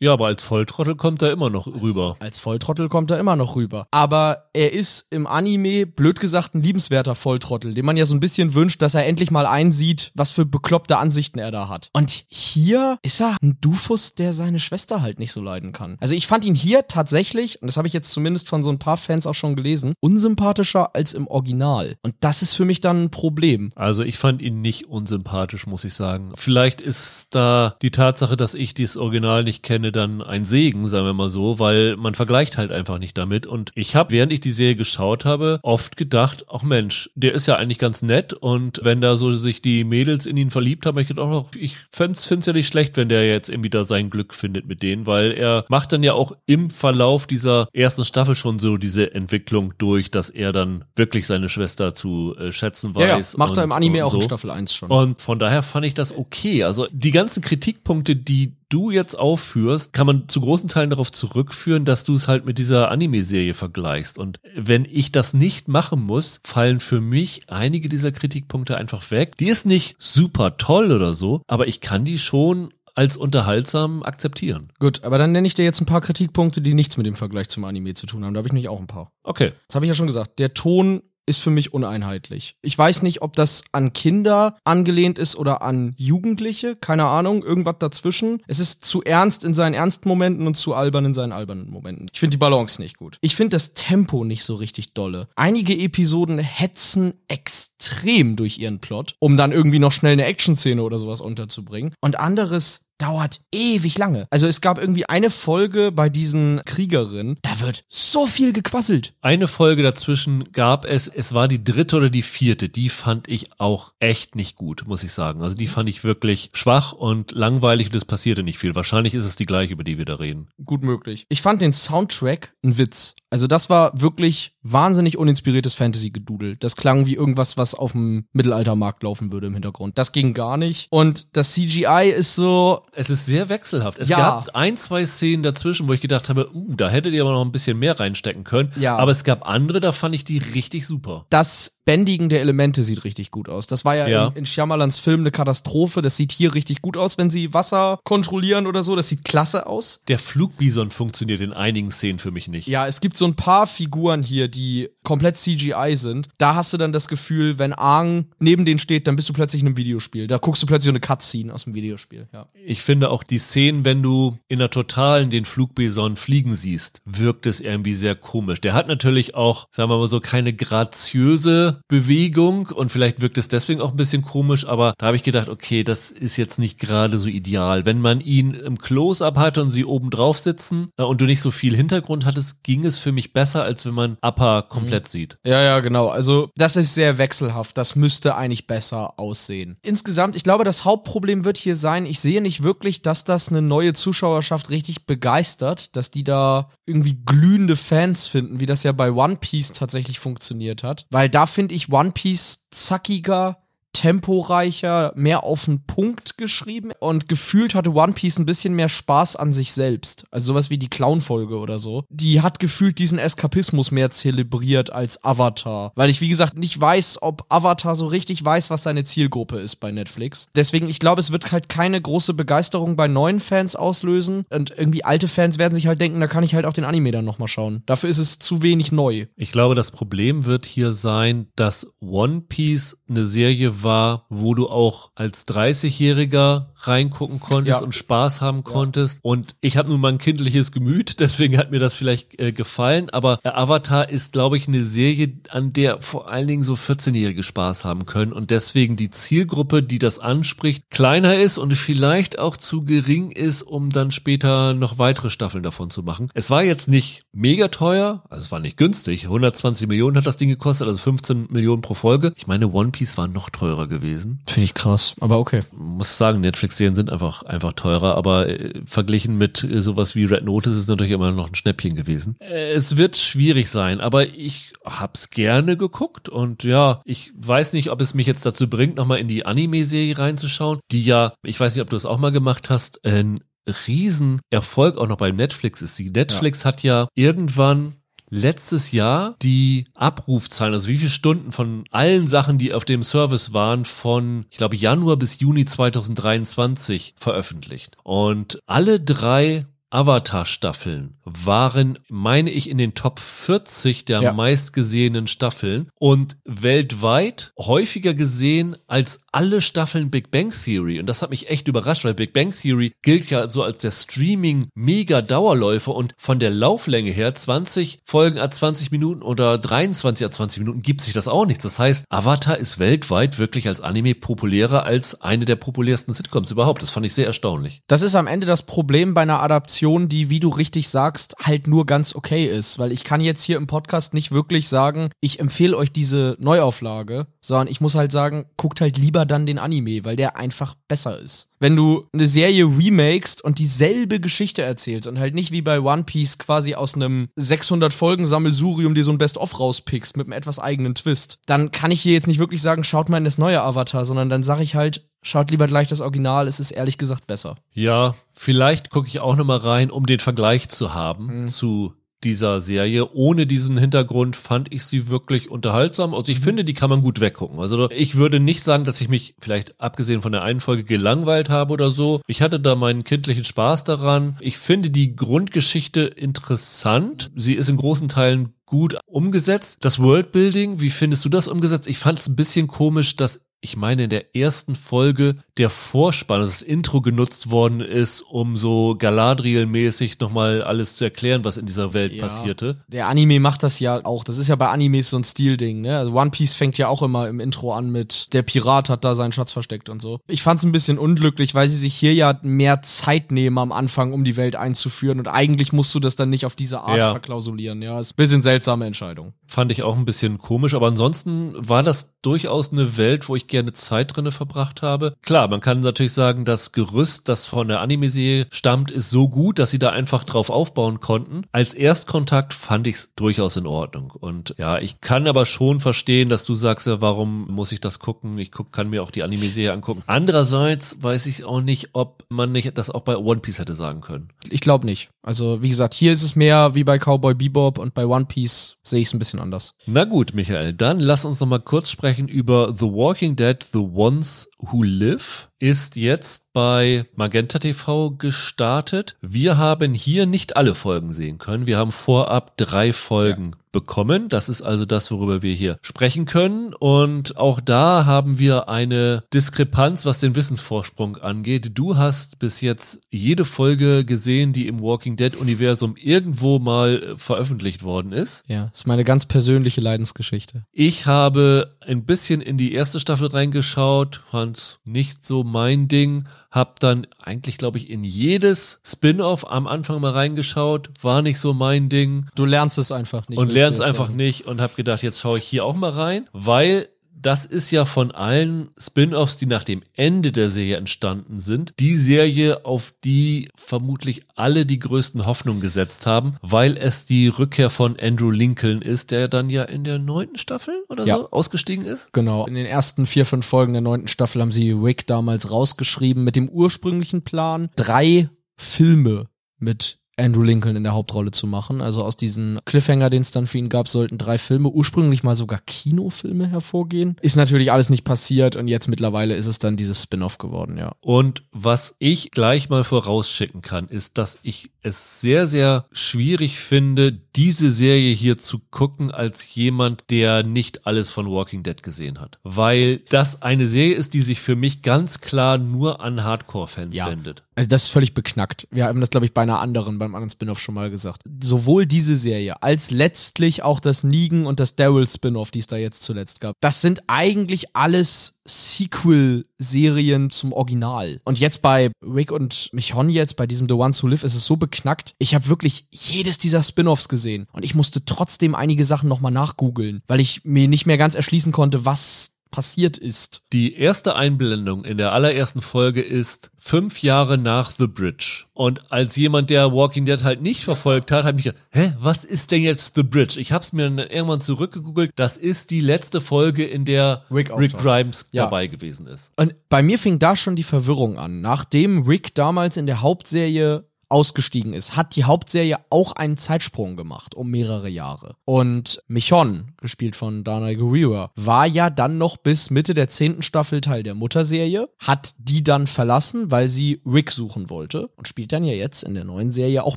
Ja, aber als Volltrottel kommt er immer noch rüber. Als Volltrottel kommt er immer noch rüber. Aber er ist im Anime, blöd gesagt, ein liebenswerter Volltrottel, dem man ja so ein bisschen wünscht, dass er endlich mal einsieht, was für bekloppte Ansichten er da hat. Und hier ist er ein Dufus, der seine Schwester halt nicht so leiden kann. Also ich fand ihn hier tatsächlich, und das habe ich jetzt zumindest von so ein paar Fans auch schon gelesen, unsympathischer als im Original. Und das ist für mich dann ein Problem. Also ich fand ihn nicht unsympathisch, muss ich sagen. Vielleicht ist da die Tatsache, dass ich dieses Original nicht kenne, dann ein Segen, sagen wir mal so, weil man vergleicht halt einfach nicht damit. Und ich habe, während ich die Serie geschaut habe, oft gedacht, ach Mensch, der ist ja eigentlich ganz nett und wenn da so sich die Mädels in ihn verliebt haben, ich gedacht, auch, ich finde es ja nicht schlecht, wenn der jetzt irgendwie da sein Glück findet mit denen, weil er macht dann ja auch im Verlauf dieser ersten Staffel schon so diese Entwicklung durch, dass er dann wirklich seine Schwester zu äh, schätzen weiß. Ja, ja. macht und, er im Anime auch so. in Staffel 1 schon. Und von daher fand ich das okay. Also die ganzen Kritikpunkte, die du jetzt aufführst, kann man zu großen Teilen darauf zurückführen, dass du es halt mit dieser Anime-Serie vergleichst. Und wenn ich das nicht machen muss, fallen für mich einige dieser Kritikpunkte einfach weg. Die ist nicht super toll oder so, aber ich kann die schon als unterhaltsam akzeptieren. Gut, aber dann nenne ich dir jetzt ein paar Kritikpunkte, die nichts mit dem Vergleich zum Anime zu tun haben. Da habe ich nämlich auch ein paar. Okay. Das habe ich ja schon gesagt. Der Ton ist für mich uneinheitlich. Ich weiß nicht, ob das an Kinder angelehnt ist oder an Jugendliche, keine Ahnung, irgendwas dazwischen. Es ist zu ernst in seinen ernsten Momenten und zu albern in seinen albernen Momenten. Ich finde die Balance nicht gut. Ich finde das Tempo nicht so richtig dolle. Einige Episoden hetzen extrem durch ihren Plot, um dann irgendwie noch schnell eine Action-Szene oder sowas unterzubringen. Und anderes dauert ewig lange. Also es gab irgendwie eine Folge bei diesen Kriegerinnen, da wird so viel gequasselt. Eine Folge dazwischen gab es, es war die dritte oder die vierte, die fand ich auch echt nicht gut, muss ich sagen. Also die fand ich wirklich schwach und langweilig und es passierte nicht viel. Wahrscheinlich ist es die gleiche, über die wir da reden. Gut möglich. Ich fand den Soundtrack ein Witz. Also das war wirklich wahnsinnig uninspiriertes Fantasy-Gedudel. Das klang wie irgendwas, was auf dem Mittelaltermarkt laufen würde im Hintergrund. Das ging gar nicht. Und das CGI ist so, Es ist sehr wechselhaft. Es Ja. gab ein, zwei Szenen dazwischen, wo ich gedacht habe, uh, da hättet ihr aber noch ein bisschen mehr reinstecken können. Ja. Aber es gab andere, da fand ich die richtig super. das Bändigen der Elemente sieht richtig gut aus. Das war ja, Ja. In, in Shyamalans Film eine Katastrophe. Das sieht hier richtig gut aus, wenn sie Wasser kontrollieren oder so. Das sieht klasse aus. Der Flugbison funktioniert in einigen Szenen für mich nicht. Ja, es gibt so ein paar Figuren hier, die komplett CGI sind. Da hast du dann das Gefühl, wenn Aang neben denen steht, dann bist du plötzlich in einem Videospiel. Da guckst du plötzlich so eine Cutscene aus dem Videospiel. Ja. Ich finde auch die Szenen, wenn du in der Totalen den Flugbison fliegen siehst, wirkt es irgendwie sehr komisch. Der hat natürlich auch, sagen wir mal so, keine graziöse Bewegung und vielleicht wirkt es deswegen auch ein bisschen komisch, aber da habe ich gedacht, okay, das ist jetzt nicht gerade so ideal. Wenn man ihn im Close-Up hatte und sie oben drauf sitzen äh, und du nicht so viel Hintergrund hattest, ging es für mich besser, als wenn man Upper komplett sieht. Ja, ja, genau. Also, das ist sehr wechselhaft. Das müsste eigentlich besser aussehen. Insgesamt, ich glaube, das Hauptproblem wird hier sein, ich sehe nicht wirklich, dass das eine neue Zuschauerschaft richtig begeistert, dass die da irgendwie glühende Fans finden, wie das ja bei One Piece tatsächlich funktioniert hat. Weil da finde ich One Piece zackiger, temporeicher, mehr auf den Punkt geschrieben und gefühlt hatte One Piece ein bisschen mehr Spaß an sich selbst. Also sowas wie die Clown-Folge oder so. Die hat gefühlt diesen Eskapismus mehr zelebriert als Avatar. Weil ich, wie gesagt, nicht weiß, ob Avatar so richtig weiß, was seine Zielgruppe ist bei Netflix. Deswegen, ich glaube, es wird halt keine große Begeisterung bei neuen Fans auslösen. Und irgendwie alte Fans werden sich halt denken, da kann ich halt auch den Anime dann nochmal schauen. Dafür ist es zu wenig neu. Ich glaube, das Problem wird hier sein, dass One Piece eine Serie war, wo du auch als 30-Jähriger reingucken konntest Ja. und Spaß haben konntest. Und ich habe nun mal ein kindliches Gemüt, deswegen hat mir das vielleicht äh, gefallen. Aber Avatar ist, glaube ich, eine Serie, an der vor allen Dingen so 14-Jährige Spaß haben können und deswegen die Zielgruppe, die das anspricht, kleiner ist und vielleicht auch zu gering ist, um dann später noch weitere Staffeln davon zu machen. Es war jetzt nicht mega teuer, also es war nicht günstig. 120 Millionen hat das Ding gekostet, also 15 Millionen pro Folge. Ich meine, One Piece war noch teurer gewesen. Finde ich krass, aber okay. Muss sagen, Netflix-Serien sind einfach, einfach teurer, aber äh, verglichen mit äh, sowas wie Red Notice ist es natürlich immer noch ein Schnäppchen gewesen. Äh, es wird schwierig sein, aber ich hab's gerne geguckt und ja, ich weiß nicht, ob es mich jetzt dazu bringt, nochmal in die Anime-Serie reinzuschauen, die ja, ich weiß nicht, ob du es auch mal gemacht hast, ein Riesenerfolg auch noch bei Netflix ist. Die Netflix hat ja irgendwann letztes Jahr die Abrufzahlen, also wie viele Stunden von allen Sachen, die auf dem Service waren, von, ich glaube, Januar bis Juni 2023 veröffentlicht. Und alle drei Avatar-Staffeln waren, meine ich, in den Top 40 der Ja. meistgesehenen Staffeln und weltweit häufiger gesehen als alle Staffeln Big Bang Theory. Und das hat mich echt überrascht, weil Big Bang Theory gilt ja so als der Streaming-Mega-Dauerläufer und von der Lauflänge her 20 Folgen a 20 Minuten oder 23 a 20 Minuten gibt sich das auch nicht. Das heißt, Avatar ist weltweit wirklich als Anime populärer als eine der populärsten Sitcoms überhaupt. Das fand ich sehr erstaunlich. Das ist am Ende das Problem bei einer Adaption, die, wie du richtig sagst, halt nur ganz okay ist. Weil ich kann jetzt hier im Podcast nicht wirklich sagen, ich empfehle euch diese Neuauflage, sondern ich muss halt sagen, guckt halt lieber dann den Anime, weil der einfach besser ist. Wenn du eine Serie remakest und dieselbe Geschichte erzählst und halt nicht wie bei One Piece quasi aus einem 600 Folgen Sammelsurium dir so ein Best-of rauspickst mit einem etwas eigenen Twist, dann kann ich hier jetzt nicht wirklich sagen, schaut mal in das neue Avatar, sondern dann sage ich halt, schaut lieber gleich das Original, es ist ehrlich gesagt besser. Ja, vielleicht gucke ich auch noch mal rein, um den Vergleich zu haben zu dieser Serie. Ohne diesen Hintergrund fand ich sie wirklich unterhaltsam. Also ich finde, die kann man gut weggucken. Also ich würde nicht sagen, dass ich mich vielleicht abgesehen von der einen Folge gelangweilt habe oder so. Ich hatte da meinen kindlichen Spaß daran. Ich finde die Grundgeschichte interessant. Sie ist in großen Teilen gut umgesetzt. Das Worldbuilding, wie findest du das umgesetzt? Ich fand es ein bisschen komisch, dass ich meine, in der ersten Folge der Vorspann, also das Intro genutzt worden ist, um so Galadriel-mäßig nochmal alles zu erklären, was in dieser Welt Ja. passierte. Der Anime macht das ja auch. Das ist ja bei Animes so ein Stilding, ne? Also One Piece fängt ja auch immer im Intro an mit der Pirat hat da seinen Schatz versteckt und so. Ich fand's ein bisschen unglücklich, weil sie sich hier ja mehr Zeit nehmen am Anfang, um die Welt einzuführen und eigentlich musst du das dann nicht auf diese Art Ja. verklausulieren. Ja, ist ein bisschen seltsame Entscheidung. Fand ich auch ein bisschen komisch, aber ansonsten war das durchaus eine Welt, wo ich gerne Zeit drinne verbracht habe. Klar, man kann natürlich sagen, das Gerüst, das von der Anime-Serie stammt, ist so gut, dass sie da einfach drauf aufbauen konnten. Als Erstkontakt fand ich es durchaus in Ordnung. Und ja, ich kann aber schon verstehen, dass du sagst, ja, warum muss ich das gucken? Ich guck, kann mir auch die Anime-Serie angucken. Andererseits weiß ich auch nicht, ob man nicht das auch bei One Piece hätte sagen können. Ich glaube nicht. Also, wie gesagt, hier ist es mehr wie bei Cowboy Bebop und bei One Piece sehe ich es ein bisschen anders. Na gut, Michael, dann lass uns noch mal kurz sprechen über The Walking Dead, That the Ones Who Live. Ist jetzt bei Magenta TV gestartet. Wir haben hier nicht alle Folgen sehen können. Wir haben vorab drei Folgen bekommen. Das ist also das, worüber wir hier sprechen können. Und auch da haben wir eine Diskrepanz, was den Wissensvorsprung angeht. Du hast bis jetzt jede Folge gesehen, die im Walking Dead Universum irgendwo mal äh, veröffentlicht worden ist. Ja, ist meine ganz persönliche Leidensgeschichte. Ich habe ein bisschen in die erste Staffel reingeschaut, fand's nicht so mein Ding, hab dann eigentlich, glaube ich, in jedes Spin-off am Anfang mal reingeschaut, war nicht so mein Ding Du lernst es einfach nicht. und willst du lern's jetzt einfach sagen. nicht und hab gedacht, jetzt schaue ich hier auch mal rein, weil das ist ja von allen Spin-offs, die nach dem Ende der Serie entstanden sind, die Serie, auf die vermutlich alle die größten Hoffnungen gesetzt haben, weil es die Rückkehr von Andrew Lincoln ist, der dann ja in der neunten Staffel oder Ja. so ausgestiegen ist. Genau. In den ersten vier, fünf Folgen der neunten Staffel haben sie Rick damals rausgeschrieben mit dem ursprünglichen Plan, drei Filme mit Andrew Lincoln in der Hauptrolle zu machen. Also aus diesen Cliffhanger, den es dann für ihn gab, sollten drei Filme, ursprünglich mal sogar Kinofilme hervorgehen. Ist natürlich alles nicht passiert und jetzt mittlerweile ist es dann dieses Spin-off geworden, ja. Und was ich gleich mal vorausschicken kann, ist, dass ich es sehr, sehr schwierig finde, diese Serie hier zu gucken als jemand, der nicht alles von Walking Dead gesehen hat. Weil das eine Serie ist, die sich für mich ganz klar nur an Hardcore-Fans Ja. wendet. Also das ist völlig beknackt. Wir haben das, glaube ich, bei einer anderen, beim anderen Spin-off schon mal gesagt. Sowohl diese Serie als letztlich auch das Negan und das Daryl Spin-off, die es da jetzt zuletzt gab. Das sind eigentlich alles Sequel-Serien zum Original. Und jetzt bei Rick und Michonne jetzt, bei diesem The Ones Who Live, ist es so beknackt. Ich habe wirklich jedes dieser Spin-offs gesehen. Und ich musste trotzdem einige Sachen nochmal nachgoogeln, weil ich mir nicht mehr ganz erschließen konnte, was passiert ist. Die erste Einblendung in der allerersten Folge ist fünf Jahre nach The Bridge. Und als jemand, der Walking Dead halt nicht verfolgt hat, habe ich gedacht, hä, was ist denn jetzt The Bridge? Ich habe es mir dann irgendwann zurückgegoogelt. Das ist die letzte Folge, in der Rick Rick. Grimes Ja. dabei gewesen ist. Und bei mir fing da schon die Verwirrung an. Nachdem Rick damals in der Hauptserie ausgestiegen ist, hat die Hauptserie auch einen Zeitsprung gemacht um mehrere Jahre. Und Michonne, gespielt von Dana Gurira, war ja dann noch bis Mitte der zehnten Staffel Teil der Mutterserie, hat die dann verlassen, weil sie Rick suchen wollte und spielt dann ja jetzt in der neuen Serie auch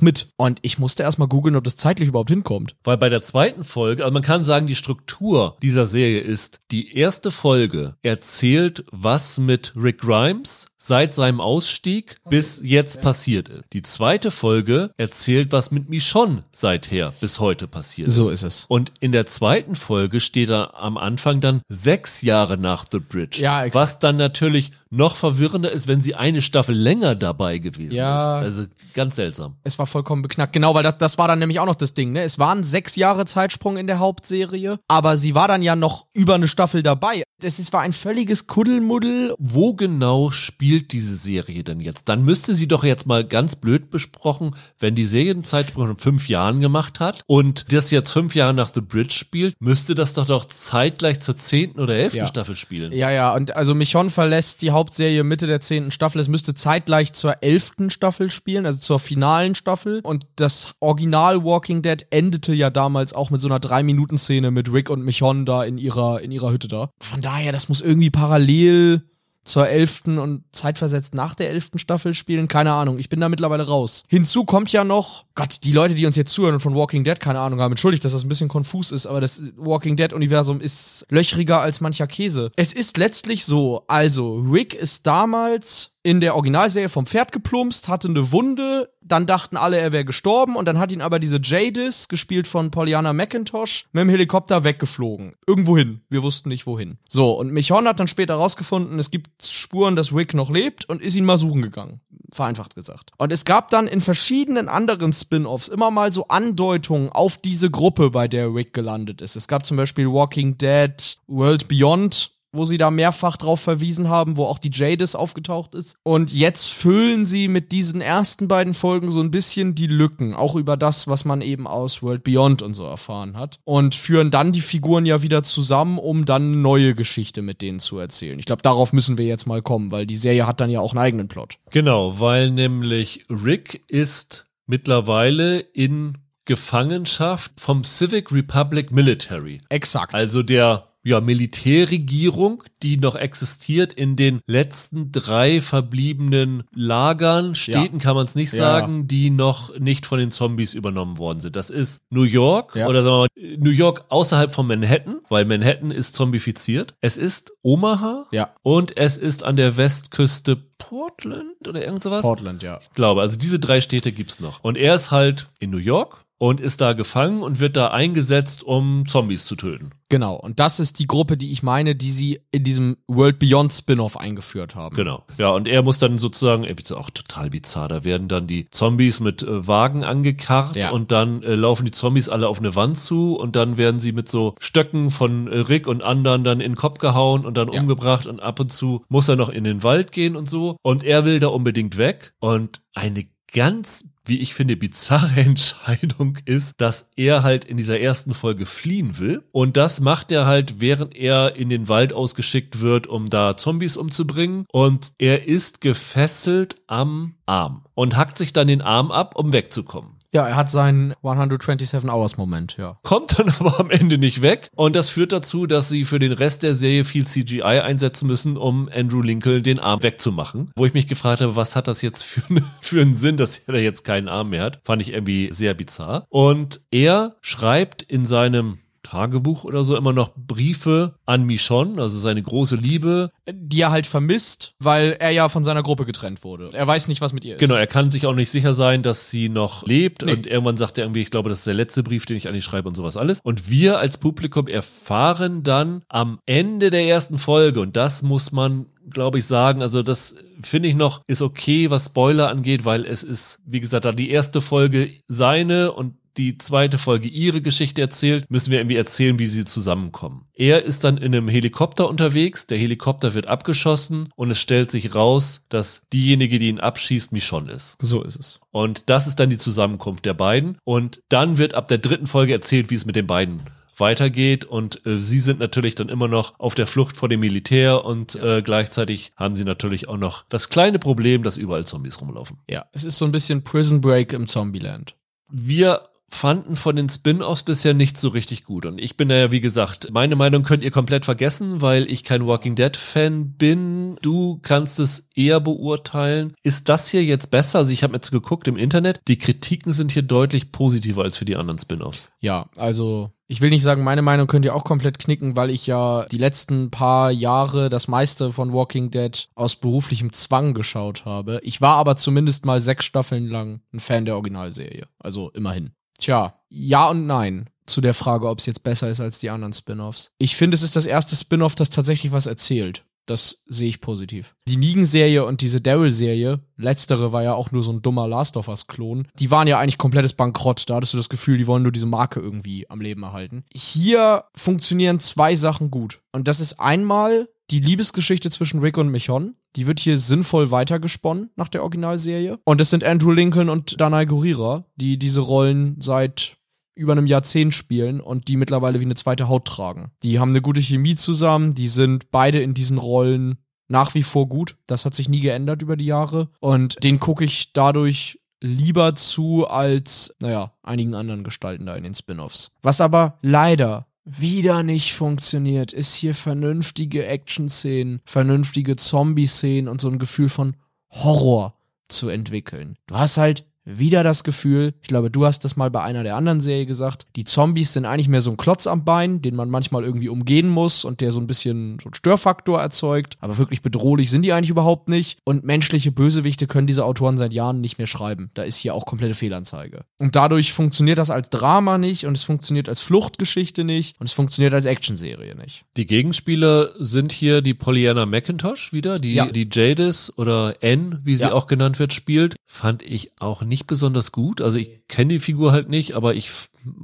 mit. Und ich musste erstmal googeln, ob das zeitlich überhaupt hinkommt. Weil bei der zweiten Folge, also man kann sagen, die Struktur dieser Serie ist, die erste Folge erzählt, was mit Rick Grimes seit seinem Ausstieg bis jetzt passiert ist. Die zweite Folge erzählt, was mit Michonne seither bis heute passiert ist. So ist es. Und in der zweiten Folge steht da am Anfang dann sechs Jahre nach The Bridge. Ja, exakt. was dann natürlich noch verwirrender ist, wenn sie eine Staffel länger dabei gewesen Ja. ist. Also ganz seltsam. Es war vollkommen beknackt. Genau, weil das, das war dann nämlich auch noch das Ding, ne? Es waren sechs Jahre Zeitsprung in der Hauptserie, aber sie war dann ja noch über eine Staffel dabei. Das ist, war ein völliges Kuddelmuddel. Wo genau spielt diese Serie denn jetzt? Dann müsste sie doch jetzt mal ganz blöd besprochen, wenn die Serie einen Zeitsprung von fünf Jahren gemacht hat und das jetzt fünf Jahre nach The Bridge spielt, müsste das doch doch zeitgleich zur zehnten oder elften Ja. Staffel spielen. Ja, ja, und also Michonne verlässt die Hauptserie Mitte der zehnten Staffel. Es müsste zeitgleich zur elften Staffel spielen, also zur finalen Staffel. Und das Original Walking Dead endete ja damals auch mit so einer Drei-Minuten-Szene mit Rick und Michonne da in ihrer, in ihrer Hütte da. Von daher, das muss irgendwie parallel zur elften und zeitversetzt nach der elften Staffel spielen. Keine Ahnung, ich bin da mittlerweile raus. Hinzu kommt ja noch, Gott, die Leute, die uns jetzt zuhören und von Walking Dead keine Ahnung haben, entschuldigt, dass das ein bisschen konfus ist, aber das Walking Dead-Universum ist löchriger als mancher Käse. Es ist letztlich so, also Rick ist damals in der Originalserie vom Pferd geplumpst, hatte eine Wunde, dann dachten alle, er wäre gestorben und dann hat ihn aber diese Jadis, gespielt von Pollyanna McIntosh, mit dem Helikopter weggeflogen. Irgendwo hin. Wir wussten nicht wohin. So, und Michonne hat dann später rausgefunden, es gibt Spuren, dass Rick noch lebt und ist ihn mal suchen gegangen. Vereinfacht gesagt. Und es gab dann in verschiedenen anderen Spin-offs immer mal so Andeutungen auf diese Gruppe, bei der Rick gelandet ist. Es gab zum Beispiel Walking Dead, World Beyond, wo sie da mehrfach drauf verwiesen haben, wo auch die Jadis aufgetaucht ist. Und jetzt füllen sie mit diesen ersten beiden Folgen so ein bisschen die Lücken, auch über das, was man eben aus World Beyond und so erfahren hat. Und führen dann die Figuren ja wieder zusammen, um dann eine neue Geschichte mit denen zu erzählen. Ich glaube, darauf müssen wir jetzt mal kommen, weil die Serie hat dann ja auch einen eigenen Plot. Genau, weil nämlich Rick ist mittlerweile in Gefangenschaft vom Civic Republic Military. Exakt. Also der ja, Militärregierung, die noch existiert in den letzten drei verbliebenen Lagern, Städten kann man es nicht Ja. sagen, die noch nicht von den Zombies übernommen worden sind. Das ist New York Ja. oder sagen wir mal New York außerhalb von Manhattan, weil Manhattan ist zombifiziert. Es ist Omaha Ja. und es ist an der Westküste Portland oder irgend sowas. Portland, ja. Ich glaube, also diese drei Städte gibt's noch. Und er ist halt in New York und ist da gefangen und wird da eingesetzt, um Zombies zu töten. Genau. Und das ist die Gruppe, die ich meine, die sie in diesem World Beyond Spin-off eingeführt haben. Genau. Ja, und er muss dann sozusagen, er auch total bizarr, da werden dann die Zombies mit äh, Wagen angekarrt Ja. und dann äh, laufen die Zombies alle auf eine Wand zu und dann werden sie mit so Stöcken von äh, Rick und anderen dann in den Kopf gehauen und dann Ja. umgebracht und ab und zu muss er noch in den Wald gehen und so. Und er will da unbedingt weg und eine ganz wie ich finde, bizarre Entscheidung ist, dass er halt in dieser ersten Folge fliehen will. Und das macht er halt, während er in den Wald ausgeschickt wird, um da Zombies umzubringen. Und er ist gefesselt am Arm und hackt sich dann den Arm ab, um wegzukommen. Ja, er hat seinen 127 Hours Moment, ja. Kommt dann aber am Ende nicht weg. Und das führt dazu, dass sie für den Rest der Serie viel CGI einsetzen müssen, um Andrew Lincoln den Arm wegzumachen. Wo ich mich gefragt habe, was hat das jetzt für, eine, für einen Sinn, dass er jetzt keinen Arm mehr hat. Fand ich irgendwie sehr bizarr. Und er schreibt in seinem Tagebuch oder so immer noch Briefe an Michonne, also seine große Liebe. Die er halt vermisst, weil er ja von seiner Gruppe getrennt wurde. Er weiß nicht, was mit ihr ist. Genau, er kann sich auch nicht sicher sein, dass sie noch lebt. Nee. Und irgendwann sagt er irgendwie, ich glaube, das ist der letzte Brief, den ich an ihn schreibe und sowas alles. Und wir als Publikum erfahren dann am Ende der ersten Folge, und das muss man glaube ich, sagen. Also das finde ich noch ist okay, was Spoiler angeht, weil es ist, wie gesagt, da die erste Folge seine und die zweite Folge ihre Geschichte erzählt, müssen wir irgendwie erzählen, wie sie zusammenkommen. Er ist dann in einem Helikopter unterwegs, der Helikopter wird abgeschossen und es stellt sich raus, dass diejenige, die ihn abschießt, Michonne ist. So ist es. Und das ist dann die Zusammenkunft der beiden. Und dann wird ab der dritten Folge erzählt, wie es mit den beiden weitergeht und äh, sie sind natürlich dann immer noch auf der Flucht vor dem Militär und äh, gleichzeitig haben sie natürlich auch noch das kleine Problem, dass überall Zombies rumlaufen. Ja, es ist so ein bisschen Prison Break im Zombieland. Wir fanden von den Spin-offs bisher nicht so richtig gut. Und ich bin ja, wie gesagt, meine Meinung könnt ihr komplett vergessen, weil ich kein Walking Dead-Fan bin. Du kannst es eher beurteilen. Ist das hier jetzt besser? Also ich habe jetzt geguckt im Internet, die Kritiken sind hier deutlich positiver als für die anderen Spin-offs. Ja, also ich will nicht sagen, meine Meinung könnt ihr auch komplett knicken, weil ich ja die letzten paar Jahre das meiste von Walking Dead aus beruflichem Zwang geschaut habe. Ich war aber zumindest mal sechs Staffeln lang ein Fan der Originalserie. Also immerhin. Tja, ja und nein zu der Frage, ob es jetzt besser ist als die anderen Spin-offs. Ich finde, es ist das erste Spin-off, das tatsächlich was erzählt. Das sehe ich positiv. Die Negan-Serie und diese Daryl-Serie, letztere war ja auch nur so ein dummer Last of Us-Klon, die waren ja eigentlich komplettes Bankrott. Da hattest du das Gefühl, die wollen nur diese Marke irgendwie am Leben erhalten. Hier funktionieren zwei Sachen gut. Und das ist einmal die Liebesgeschichte zwischen Rick und Michonne. Die wird hier sinnvoll weitergesponnen nach der Originalserie. Und es sind Andrew Lincoln und Danai Gurira, die diese Rollen seit über einem Jahrzehnt spielen und die mittlerweile wie eine zweite Haut tragen. Die haben eine gute Chemie zusammen, die sind beide in diesen Rollen nach wie vor gut. Das hat sich nie geändert über die Jahre. Und den gucke ich dadurch lieber zu als, naja, einigen anderen Gestalten da in den Spin-offs. Was aber leider wieder nicht funktioniert, ist hier vernünftige Action-Szenen, vernünftige Zombie-Szenen und so ein Gefühl von Horror zu entwickeln. Du hast halt wieder das Gefühl, ich glaube, du hast das mal bei einer der anderen Serien gesagt, die Zombies sind eigentlich mehr so ein Klotz am Bein, den man manchmal irgendwie umgehen muss und der so ein bisschen so einen Störfaktor erzeugt. Aber wirklich bedrohlich sind die eigentlich überhaupt nicht. Und menschliche Bösewichte können diese Autoren seit Jahren nicht mehr schreiben. Da ist hier auch komplette Fehlanzeige. Und dadurch funktioniert das als Drama nicht und es funktioniert als Fluchtgeschichte nicht und es funktioniert als Actionserie nicht. Die Gegenspieler sind hier die Pollyanna McIntosh wieder, die, ja. die Jadis oder N, wie sie ja. auch genannt wird, spielt. Fand ich auch nicht nicht besonders gut. Also ich kenne die Figur halt nicht, aber ich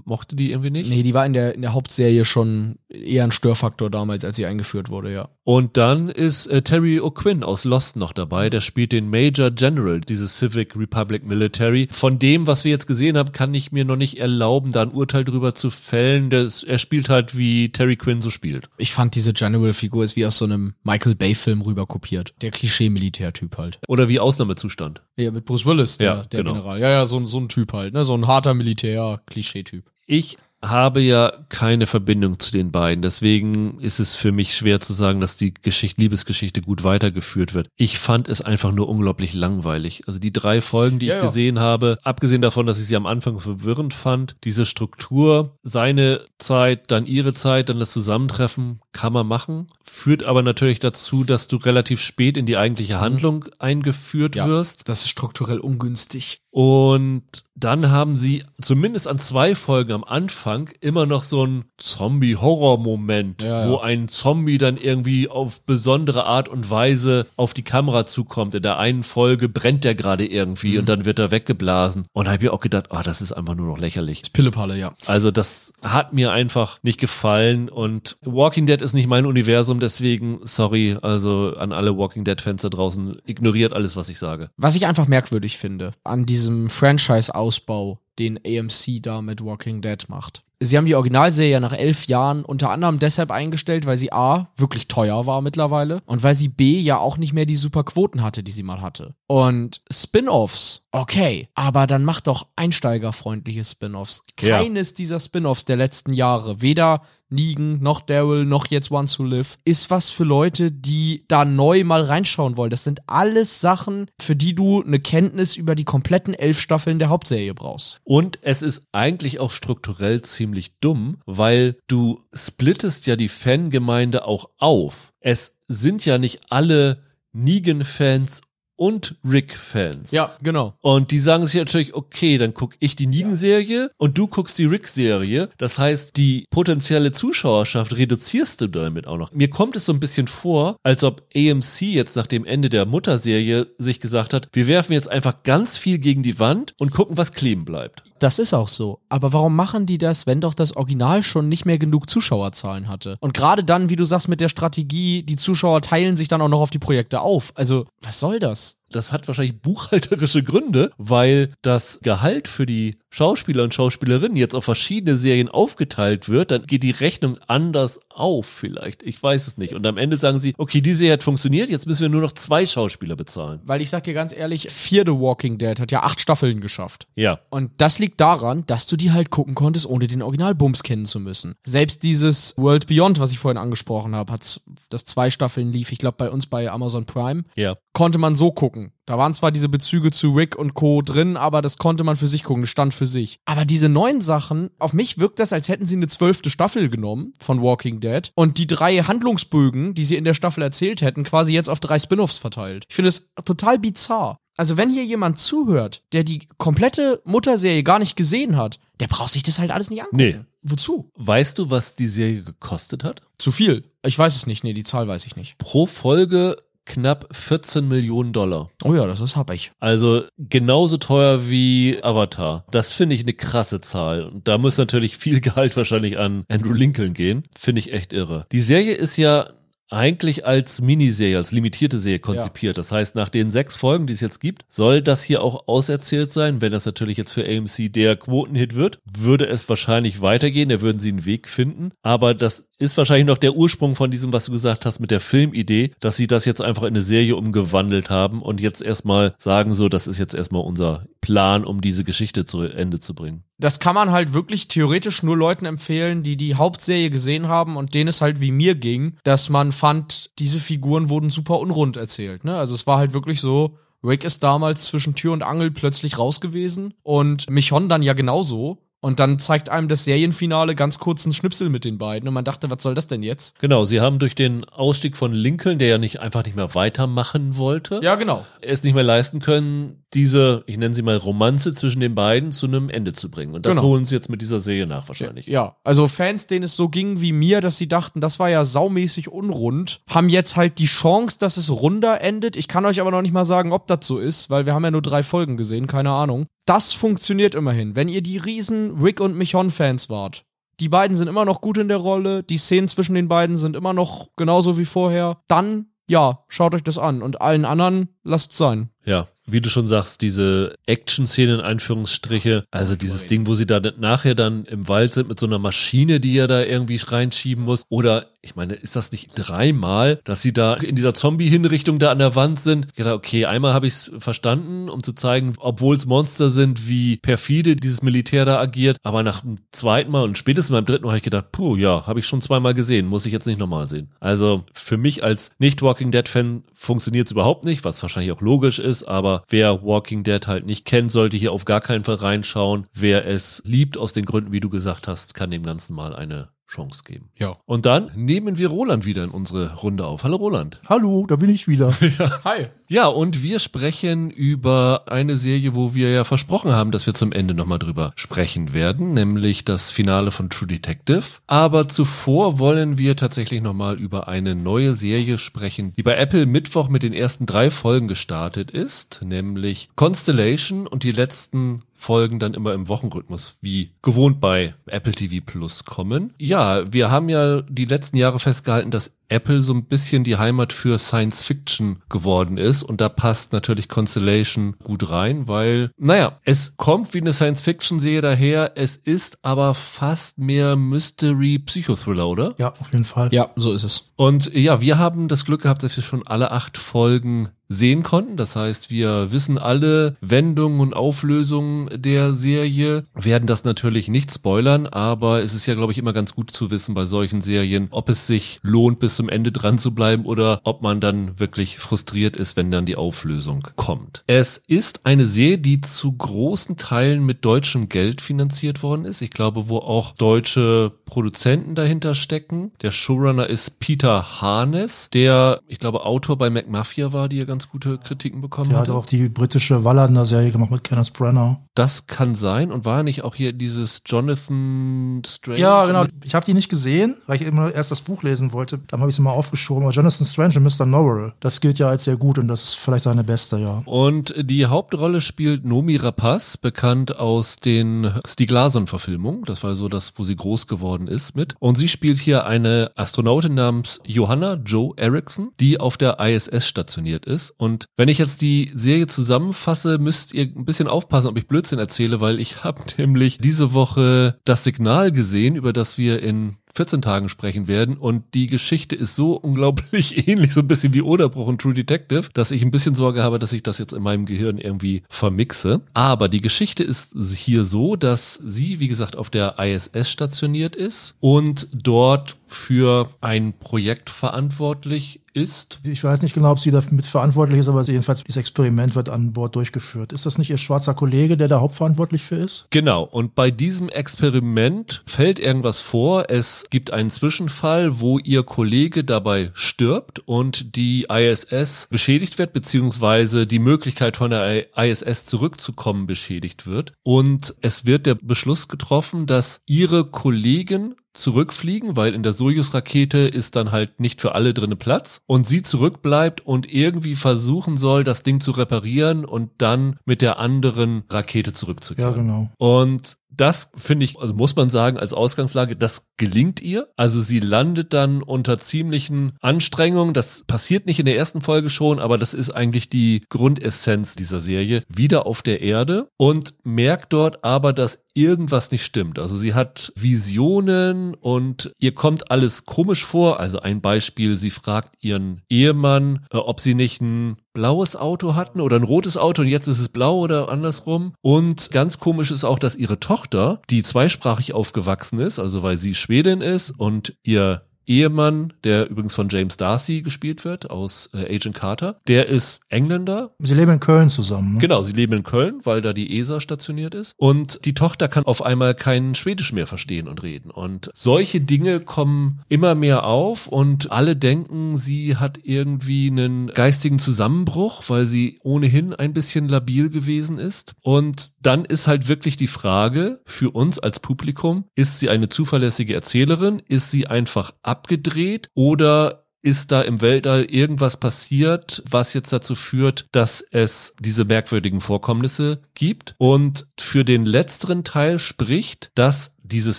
mochte die irgendwie nicht. Nee, die war in der, in der Hauptserie schon eher ein Störfaktor damals, als sie eingeführt wurde, ja. Und dann ist äh, Terry O'Quinn aus Lost noch dabei. Der spielt den Major General, dieses Civic Republic Military. Von dem, was wir jetzt gesehen haben, kann ich mir noch nicht erlauben, da ein Urteil drüber zu fällen. Das, er spielt halt, wie Terry Quinn so spielt. Ich fand diese General-Figur ist wie aus so einem Michael Bay-Film rüber kopiert. Der Klischee-Militärtyp halt. Oder wie Ausnahmezustand. Ja, mit Bruce Willis, der, ja, der genau. General. Ja, ja, so, so ein Typ halt, ne? So ein harter Militär-Klischee-Typ. Ich habe ja keine Verbindung zu den beiden. Deswegen ist es für mich schwer zu sagen, dass die Geschichte, Liebesgeschichte gut weitergeführt wird. Ich fand es einfach nur unglaublich langweilig. Also die drei Folgen, die ja, ich ja. gesehen habe, abgesehen davon, dass ich sie am Anfang verwirrend fand, diese Struktur, seine Zeit, dann ihre Zeit, dann das Zusammentreffen, kann man machen. Führt aber natürlich dazu, dass du relativ spät in die eigentliche mhm. Handlung eingeführt ja, wirst. Das ist strukturell ungünstig. Und dann haben sie zumindest an zwei Folgen am Anfang immer noch so einen Zombie-Horror-Moment, ja, ja. wo ein Zombie dann irgendwie auf besondere Art und Weise auf die Kamera zukommt. In der einen Folge brennt der gerade irgendwie mhm. und dann wird er weggeblasen. Und da habe ich auch gedacht, ah, oh, das ist einfach nur noch lächerlich. Das Pillepalle, ja. Also das hat mir einfach nicht gefallen und Walking Dead ist nicht mein Universum, deswegen sorry, also an alle Walking Dead-Fans da draußen, ignoriert alles, was ich sage. Was ich einfach merkwürdig finde an diesem diesem Franchise-Ausbau, den AMC da mit Walking Dead macht. Sie haben die Originalserie nach elf Jahren unter anderem deshalb eingestellt, weil sie A, wirklich teuer war mittlerweile und weil sie B, ja auch nicht mehr die super Quoten hatte, die sie mal hatte. Und Spin-offs, okay, aber dann macht doch einsteigerfreundliche Spin-offs. Keines ja. dieser Spin-offs der letzten Jahre, weder Negan, noch Daryl, noch jetzt One to Live, ist was für Leute, die da neu mal reinschauen wollen. Das sind alles Sachen, für die du eine Kenntnis über die kompletten elf Staffeln der Hauptserie brauchst. Und es ist eigentlich auch strukturell ziemlich dumm, weil du splittest ja die Fangemeinde auch auf. Es sind ja nicht alle Negan-Fans und Rick-Fans. Ja, genau. Und die sagen sich natürlich, okay, dann guck ich die Negan-Serie und du guckst die Rick-Serie. Das heißt, die potenzielle Zuschauerschaft reduzierst du damit auch noch. Mir kommt es so ein bisschen vor, als ob AMC jetzt nach dem Ende der Mutterserie sich gesagt hat, wir werfen jetzt einfach ganz viel gegen die Wand und gucken, was kleben bleibt. Das ist auch so. Aber warum machen die das, wenn doch das Original schon nicht mehr genug Zuschauerzahlen hatte? Und gerade dann, wie du sagst, mit der Strategie, die Zuschauer teilen sich dann auch noch auf die Projekte auf. Also, was soll das? us das hat wahrscheinlich buchhalterische Gründe, weil das Gehalt für die Schauspieler und Schauspielerinnen jetzt auf verschiedene Serien aufgeteilt wird, dann geht die Rechnung anders auf vielleicht. Ich weiß es nicht. Und am Ende sagen sie, okay, die Serie hat funktioniert, jetzt müssen wir nur noch zwei Schauspieler bezahlen. Weil ich sag dir ganz ehrlich, Fear the Walking Dead hat ja acht Staffeln geschafft. Ja. Und das liegt daran, dass du die halt gucken konntest, ohne den Originalbums kennen zu müssen. Selbst dieses World Beyond, was ich vorhin angesprochen habe, hat das zwei Staffeln lief, ich glaube bei uns bei Amazon Prime, Ja. konnte man so gucken. Da waren zwar diese Bezüge zu Rick und Co. drin, aber das konnte man für sich gucken, das stand für sich. Aber diese neuen Sachen, auf mich wirkt das, als hätten sie eine zwölfte Staffel genommen von Walking Dead und die drei Handlungsbögen, die sie in der Staffel erzählt hätten, quasi jetzt auf drei Spin-offs verteilt. Ich finde es total bizarr. Also wenn hier jemand zuhört, der die komplette Mutterserie gar nicht gesehen hat, der braucht sich das halt alles nicht angucken. Nee. Wozu? Weißt du, was die Serie gekostet hat? Zu viel. Ich weiß es nicht. Nee, die Zahl weiß ich nicht. Pro Folge knapp 14 Millionen Dollar. Oh ja, das ist hab ich. Also genauso teuer wie Avatar. Das finde ich eine krasse Zahl. Und da muss natürlich viel Gehalt wahrscheinlich an Andrew Lincoln gehen. Finde ich echt irre. Die Serie ist ja eigentlich als Miniserie, als limitierte Serie konzipiert. Das heißt, nach den sechs Folgen, die es jetzt gibt, soll das hier auch auserzählt sein. Wenn das natürlich jetzt für AMC der Quotenhit wird, würde es wahrscheinlich weitergehen. Da würden sie einen Weg finden. Aber das ist wahrscheinlich noch der Ursprung von diesem, was du gesagt hast mit der Filmidee, dass sie das jetzt einfach in eine Serie umgewandelt haben und jetzt erstmal sagen so, das ist jetzt erstmal unser Plan, um diese Geschichte zu Ende zu bringen. Das kann man halt wirklich theoretisch nur Leuten empfehlen, die die Hauptserie gesehen haben und denen es halt wie mir ging, dass man fand, diese Figuren wurden super unrund erzählt. Ne? Also es war halt wirklich so, Rick ist damals zwischen Tür und Angel plötzlich raus gewesen und Michonne dann ja genauso. Und dann zeigt einem das Serienfinale ganz kurz einen Schnipsel mit den beiden. Und man dachte, was soll das denn jetzt? Genau, sie haben durch den Ausstieg von Lincoln, der ja nicht einfach nicht mehr weitermachen wollte, Ja, genau. es nicht mehr leisten können, diese, ich nenne sie mal Romanze zwischen den beiden zu einem Ende zu bringen. Und das Genau. holen sie jetzt mit dieser Serie nach wahrscheinlich. Ja, also Fans, denen es so ging wie mir, dass sie dachten, das war ja saumäßig unrund, haben jetzt halt die Chance, dass es runder endet. Ich kann euch aber noch nicht mal sagen, ob das so ist, weil wir haben ja nur drei Folgen gesehen, keine Ahnung. Das funktioniert immerhin. Wenn ihr die riesen Rick und Michonne-Fans wart, die beiden sind immer noch gut in der Rolle, die Szenen zwischen den beiden sind immer noch genauso wie vorher, dann, ja, schaut euch das an. Und allen anderen, lasst sein. Ja, wie du schon sagst, diese Action-Szene in Anführungsstriche, also dieses Ding, wo sie da nachher dann im Wald sind mit so einer Maschine, die er da irgendwie reinschieben muss. Oder, ich meine, ist das nicht dreimal, dass sie da in dieser Zombie-Hinrichtung da an der Wand sind? Ich dachte, okay, einmal habe ich es verstanden, um zu zeigen, obwohl es Monster sind, wie perfide dieses Militär da agiert. Aber nach dem zweiten Mal und spätestens beim dritten Mal habe ich gedacht, puh, ja, habe ich schon zweimal gesehen, muss ich jetzt nicht nochmal sehen. Also für mich als Nicht-Walking Dead-Fan funktioniert es überhaupt nicht, was wahrscheinlich auch logisch ist, aber wer Walking Dead halt nicht kennt, sollte hier auf gar keinen Fall reinschauen. Wer es liebt, aus den Gründen, wie du gesagt hast, kann dem Ganzen mal eine Chance geben. Ja. Und dann nehmen wir Roland wieder in unsere Runde auf. Hallo Roland. Hallo, da bin ich wieder. Hi. Ja, und wir sprechen über eine Serie, wo wir ja versprochen haben, dass wir zum Ende nochmal drüber sprechen werden, nämlich das Finale von True Detective. Aber zuvor wollen wir tatsächlich nochmal über eine neue Serie sprechen, die bei Apple Mittwoch mit den ersten drei Folgen gestartet ist, nämlich Constellation und die letzten Folgen dann immer im Wochenrhythmus, wie gewohnt bei Apple TV Plus kommen. Ja, wir haben ja die letzten Jahre festgehalten, dass Apple so ein bisschen die Heimat für Science Fiction geworden ist und da passt natürlich Constellation gut rein, weil, naja, es kommt wie eine Science Fiction Serie daher, es ist aber fast mehr Mystery Psychothriller, oder? Ja, auf jeden Fall. Ja, so ist es. Und ja, wir haben das Glück gehabt, dass wir schon alle acht Folgen sehen konnten. Das heißt, wir wissen alle Wendungen und Auflösungen der Serie, werden das natürlich nicht spoilern, aber es ist ja, glaube ich, immer ganz gut zu wissen bei solchen Serien, ob es sich lohnt, bis zum Ende dran zu bleiben oder ob man dann wirklich frustriert ist, wenn dann die Auflösung kommt. Es ist eine Serie, die zu großen Teilen mit deutschem Geld finanziert worden ist. Ich glaube, wo auch deutsche Produzenten dahinter stecken. Der Showrunner ist Peter Harnes, der, ich glaube, Autor bei McMafia war, die ja ganz gute Kritiken bekommen Der hat hatte. auch die britische Wallander-Serie gemacht mit Kenneth Branagh. Das kann sein. Und war nicht auch hier dieses Jonathan Strange? Ja, genau. Ich habe die nicht gesehen, weil ich immer erst das Buch lesen wollte. Dann habe ich sie mal aufgeschoben. Aber Jonathan Strange und Mr. Norrell, das gilt ja als sehr gut und das ist vielleicht seine beste, ja. Und die Hauptrolle spielt Nomi Rapaz, bekannt aus den Stieg Larsson-Verfilmungen. Das war so das, wo sie groß geworden ist mit. Und sie spielt hier eine Astronautin namens Johanna Joe Erickson, die auf der ISS stationiert ist. Ist. Und wenn ich jetzt die Serie zusammenfasse, müsst ihr ein bisschen aufpassen, ob ich Blödsinn erzähle, weil ich habe nämlich diese Woche das Signal gesehen, über das wir in 14 Tagen sprechen werden. Und die Geschichte ist so unglaublich ähnlich, so ein bisschen wie Oderbruch und True Detective, dass ich ein bisschen Sorge habe, dass ich das jetzt in meinem Gehirn irgendwie vermixe. Aber die Geschichte ist hier so, dass sie, wie gesagt, auf der ISS stationiert ist und dort für ein Projekt verantwortlich ist. Ich weiß nicht genau, ob sie damit verantwortlich ist, aber jedenfalls das Experiment wird an Bord durchgeführt. Ist das nicht ihr schwarzer Kollege, der da hauptverantwortlich für ist? Genau. Und bei diesem Experiment fällt irgendwas vor. Es gibt einen Zwischenfall, wo ihr Kollege dabei stirbt und die ISS beschädigt wird, beziehungsweise die Möglichkeit von der ISS zurückzukommen beschädigt wird. Und es wird der Beschluss getroffen, dass ihre Kollegen zurückfliegen, weil in der Sojus-Rakete ist dann halt nicht für alle drinnen Platz und sie zurückbleibt und irgendwie versuchen soll, das Ding zu reparieren und dann mit der anderen Rakete zurückzukehren. Ja, genau. Und das finde ich, also muss man sagen, als Ausgangslage, das gelingt ihr. Also sie landet dann unter ziemlichen Anstrengungen. Das passiert nicht in der ersten Folge schon, aber das ist eigentlich die Grundessenz dieser Serie. Wieder auf der Erde und merkt dort aber, dass irgendwas nicht stimmt. Also sie hat Visionen und ihr kommt alles komisch vor. Also ein Beispiel, sie fragt ihren Ehemann, äh, ob sie nicht ein blaues Auto hatten oder ein rotes Auto und jetzt ist es blau oder andersrum. Und ganz komisch ist auch, dass ihre Tochter, die zweisprachig aufgewachsen ist, also weil sie Schwedin ist und ihr Ehemann, der übrigens von James Darcy gespielt wird, aus äh, Agent Carter, der ist Engländer. Sie leben in Köln zusammen. Ne? Genau, sie leben in Köln, weil da die ESA stationiert ist. Und die Tochter kann auf einmal kein Schwedisch mehr verstehen und reden. Und solche Dinge kommen immer mehr auf und alle denken, sie hat irgendwie einen geistigen Zusammenbruch, weil sie ohnehin ein bisschen labil gewesen ist. Und dann ist halt wirklich die Frage für uns als Publikum, ist sie eine zuverlässige Erzählerin? Ist sie einfach abgedreht oder ist da im Weltall irgendwas passiert, was jetzt dazu führt, dass es diese merkwürdigen Vorkommnisse gibt. Und für den letzteren Teil spricht, dass dieses